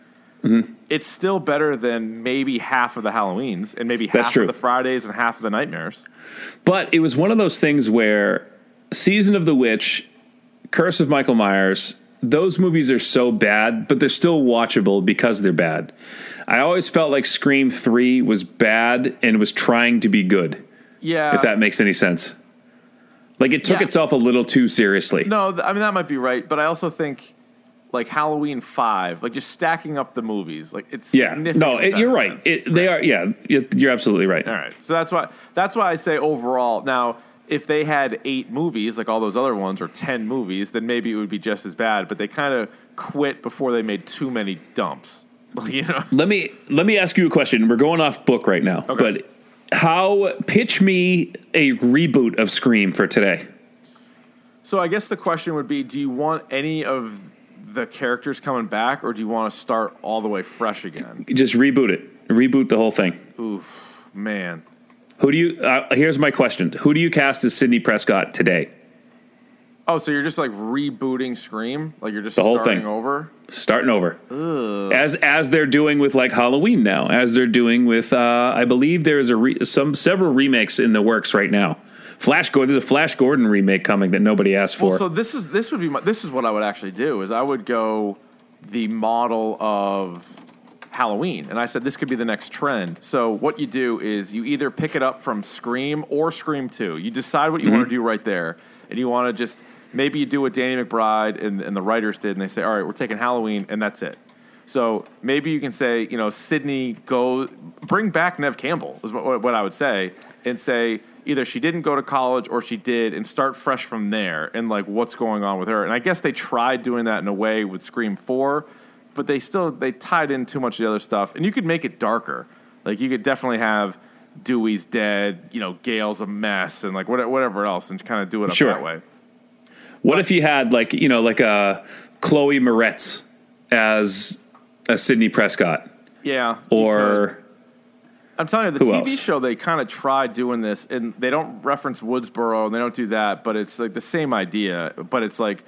It's still better than maybe half of the Halloweens and maybe That's half true. of the Fridays and half of the Nightmares. But it was one of those things where Season of the Witch, Curse of Michael Myers, those movies are so bad, but they're still watchable because they're bad. I always felt like Scream 3 was bad and was trying to be good, Yeah, if that makes any sense. Like it took Yeah. itself a little too seriously. No, th- I mean that might be right, but I also think like Halloween Five, like just stacking up the movies, like it's Yeah. No, it, you're right. It, they are, yeah, you're you're absolutely right. All right, so that's why that's why I say overall. Now, if they had eight movies like all those other ones, or ten movies, then maybe it would be just as bad. But they kind of quit before they made too many dumps. You know, Let me let me ask you a question. We're going off book right now, Okay. but how pitch me a reboot of Scream for today? so I guess the question would be: Do you want any of the characters coming back, or do you want to start all the way fresh again? Just reboot it. Reboot the whole thing. Man, Who do you? Uh, here's my question: Who do you cast as Sidney Prescott today? oh, so you're just like rebooting Scream, like you're just The whole starting thing. over? Starting over, as as they're doing with like Halloween now, as they're doing with uh, I believe there is a re- some several remakes in the works right now. Flash Gordon, there's a Flash Gordon remake coming that nobody asked for. Well, so this is this would be my, this is what I would actually do is I would go the model of Halloween, and I said this could be the next trend. So what you do is you either pick it up from Scream or Scream Two. You decide what you want to do right there, and you want to just maybe you do what Danny McBride and, and the writers did, and they say, all right, we're taking Halloween, and that's it. So maybe you can say, you know, Sidney go bring back Neve Campbell is what, what I would say, and say either she didn't go to college or she did, and start fresh from there, and like what's going on with her. And I guess they tried doing that in a way with Scream Four, but they still they tied in too much of the other stuff, and you could make it darker. Like you could definitely have Dewey's dead, you know, Gale's a mess, and like whatever, whatever else, and kind of do it up Sure. that way. What if you had like you know like a Chloe Moretz as a Sidney Prescott Yeah. or I'm telling you, the TV else? show they kind of tried doing this, and they don't reference Woodsboro, and they don't do that, but it's like the same idea, but it's like,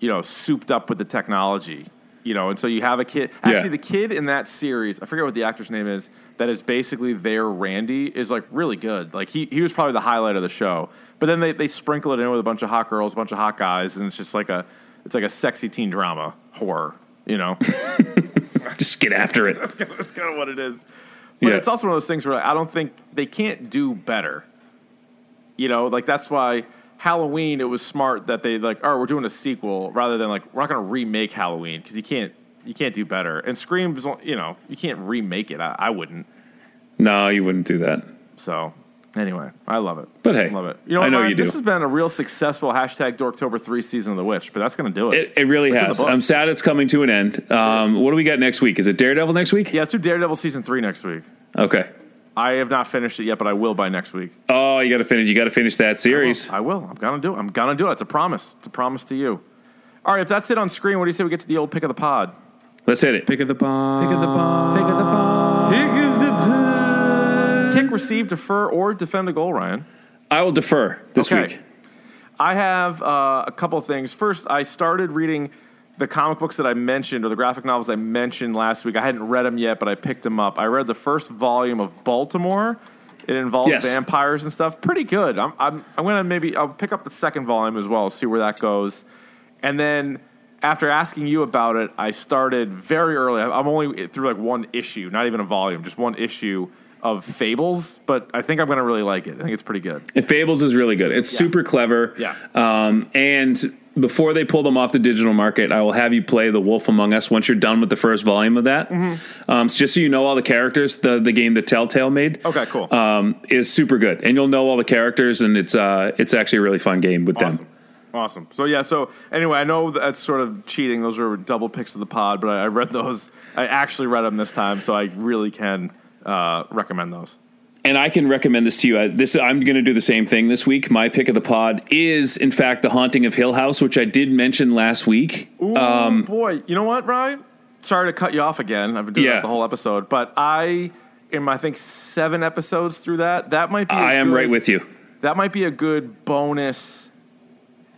you know, souped up with the technology, you know, and so you have a kid. Yeah. Actually, the kid in that series, I forget what the actor's name is, that is basically their Randy, is like really good. Like he he was probably the highlight of the show, but then they they sprinkle it in with a bunch of hot girls, a bunch of hot guys, and it's just like a it's like a sexy teen drama horror, you know. just get after it. That's kind of, that's kind of what it is. But Yeah. it's also one of those things where I don't think they can't do better. You know, like that's why Halloween. It was smart that they like, oh, we're doing a sequel rather than like we're not going to remake Halloween because you can't you can't do better. And Scream's, you know, you can't remake it. I, I wouldn't. No, you wouldn't do that. So Anyway, I love it. But hey, love it. You know, I what, know Ryan? you do. This has been a real successful hashtag Dorktober three season of the Witch, but that's going to do it. It, it really It's has. I'm sad it's coming to an end. Um, what do we got next week? Is it Daredevil next week? Yeah, let's do Daredevil season three next week. Okay. I have not finished it yet, but I will by next week. Oh, you got to finish. You got to finish that series. I will. I'm gonna do it. I'm gonna do it. It's a promise. It's a promise to you. All right, if that's it on screen, what do you say we get to the old pick of the pod? Let's hit it. Pick of the pod. Pick of the pod. Pick of the bomb. Receive, defer, or defend a goal, Ryan. I will defer this Okay. week. I have uh, a couple of things. First, I started reading the comic books that I mentioned, or the graphic novels I mentioned last week. I hadn't read them yet, but I picked them up. I read the first volume of Baltimore. It involves Yes. vampires and stuff. Pretty good. I'm, I'm, I'm gonna maybe I'll pick up the second volume as well, see where that goes. And then after asking you about it, I started very early. I'm only through like one issue, not even a volume, just one issue of Fables. But I think I'm gonna really like it. I think it's pretty good. Fables is really good. It's super clever. Yeah. Um, and before they pull them off the digital market, I will have you play The Wolf Among Us once you're done with the first volume of that. Mm-hmm. Um, so just so you know all the characters, the the game that Telltale made. Okay, cool. Um, is super good, and you'll know all the characters, and it's uh, it's actually a really fun game with Awesome. them. Awesome. So yeah. So anyway, I know that's sort of cheating. Those are double picks of the pod, but I, I read those. I actually read them this time, so I really can uh, recommend those. and I can recommend this to you. Uh, this I'm going to do the same thing this week. My pick of the pod is, in fact, The Haunting of Hill House, which I did mention last week. Ooh, boy, you know what, Ryan? Sorry to cut you off again. I've been doing Yeah. that the whole episode, but I am. I think seven episodes through that. That might be. a I am good- right with you. That might be a good bonus.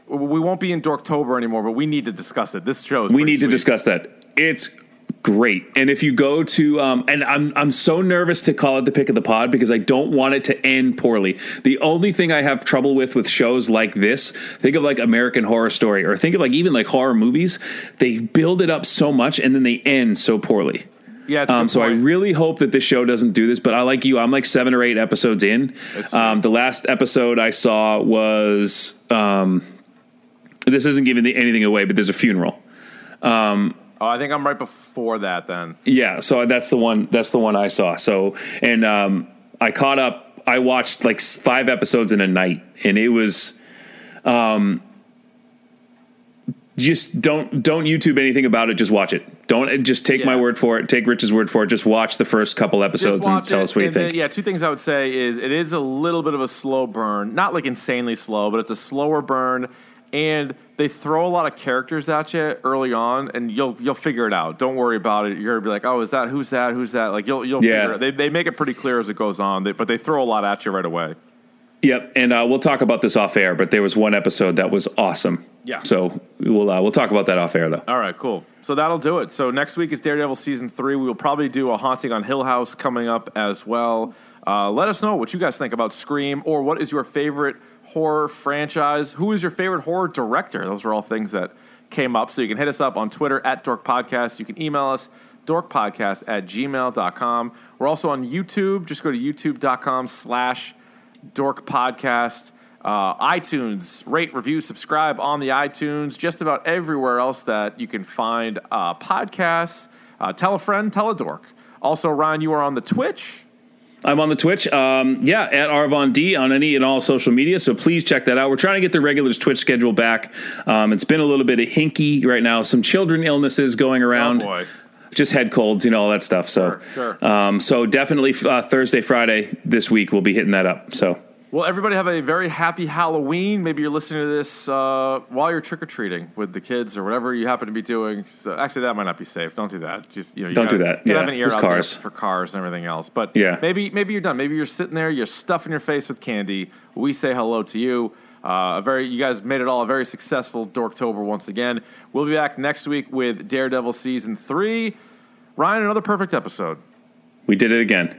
We won't be in Dorktober anymore, but we need to discuss it. This show is. We need to discuss that. It's great. And if you go to, um, and I'm I'm so nervous to call it the pick of the pod because I don't want it to end poorly. The only thing I have trouble with with shows like this, think of like American Horror Story, or think of like even like horror movies. They build it up so much and then they end so poorly. Yeah. Um, so I really hope that this show doesn't do this. But I like you. I'm like seven or eight episodes in. Um, the last episode I saw was. Um, this isn't giving the, anything away, but there's a funeral. Oh, I think I'm right before that. Then. Yeah, so that's the one. That's the one I saw. So and um, I caught up. I watched like five episodes in a night, and it was. Um, just don't don't YouTube anything about it. Just watch it. Don't just take my word for it. Take Rich's word for it. Just watch the first couple episodes and tell it, us what you think. yeah, two things I would say is it is a little bit of a slow burn, not like insanely slow, but it's a slower burn, and they throw a lot of characters at you early on, and you'll you'll figure it out. Don't worry about it. You're gonna be like, oh, is that who's that who's that? Like you'll you'll Yeah. figure it. They they make it pretty clear as it goes on, they, but they throw a lot at you right away. Yep, and uh, we'll talk about this off air. But there was one episode that was awesome. Yeah. So we'll uh, we'll talk about that off air though. All right, cool. So that'll do it. So next week is Daredevil season three. We will probably do a haunting on Hill House coming up as well. Uh, let us know what you guys think about Scream or what is your favorite horror franchise. Who is your favorite horror director? Those are all things that came up. So you can hit us up on Twitter at Dork Podcast. You can email us dorkpodcast at gmail.com. We're also on YouTube. Just go to youtube.com slash Dork Podcast. Uh, iTunes, rate, review, subscribe on the iTunes, just about everywhere else that you can find uh, podcasts. Uh, tell a friend, tell a dork. Also, Ryan, you are on the Twitch. I'm on the Twitch, um, yeah, at Arvon D on any and all social media. So please check that out. We're trying to get the regulars Twitch schedule back. Um, it's been a little bit of hinky right now. Some children illnesses going around. Oh, boy. Just head colds, you know, all that stuff. So, Sure, sure. Um, so definitely uh, Thursday, Friday this week we'll be hitting that up. So Well, everybody have a very happy Halloween. Maybe you're listening to this uh, while you're trick or treating with the kids or whatever you happen to be doing. So actually, that might not be safe. Don't do that. Just you know, you Don't do gotta- that. You Yeah, have an ear out cars. for cars and everything else. But Yeah. maybe maybe you're done. Maybe you're sitting there, you're stuffing your face with candy. We say hello to you. Uh, a very, you guys made it all a very successful Dorktober once again. We'll be back next week with Daredevil season three. Ryan, another perfect episode. we did it again.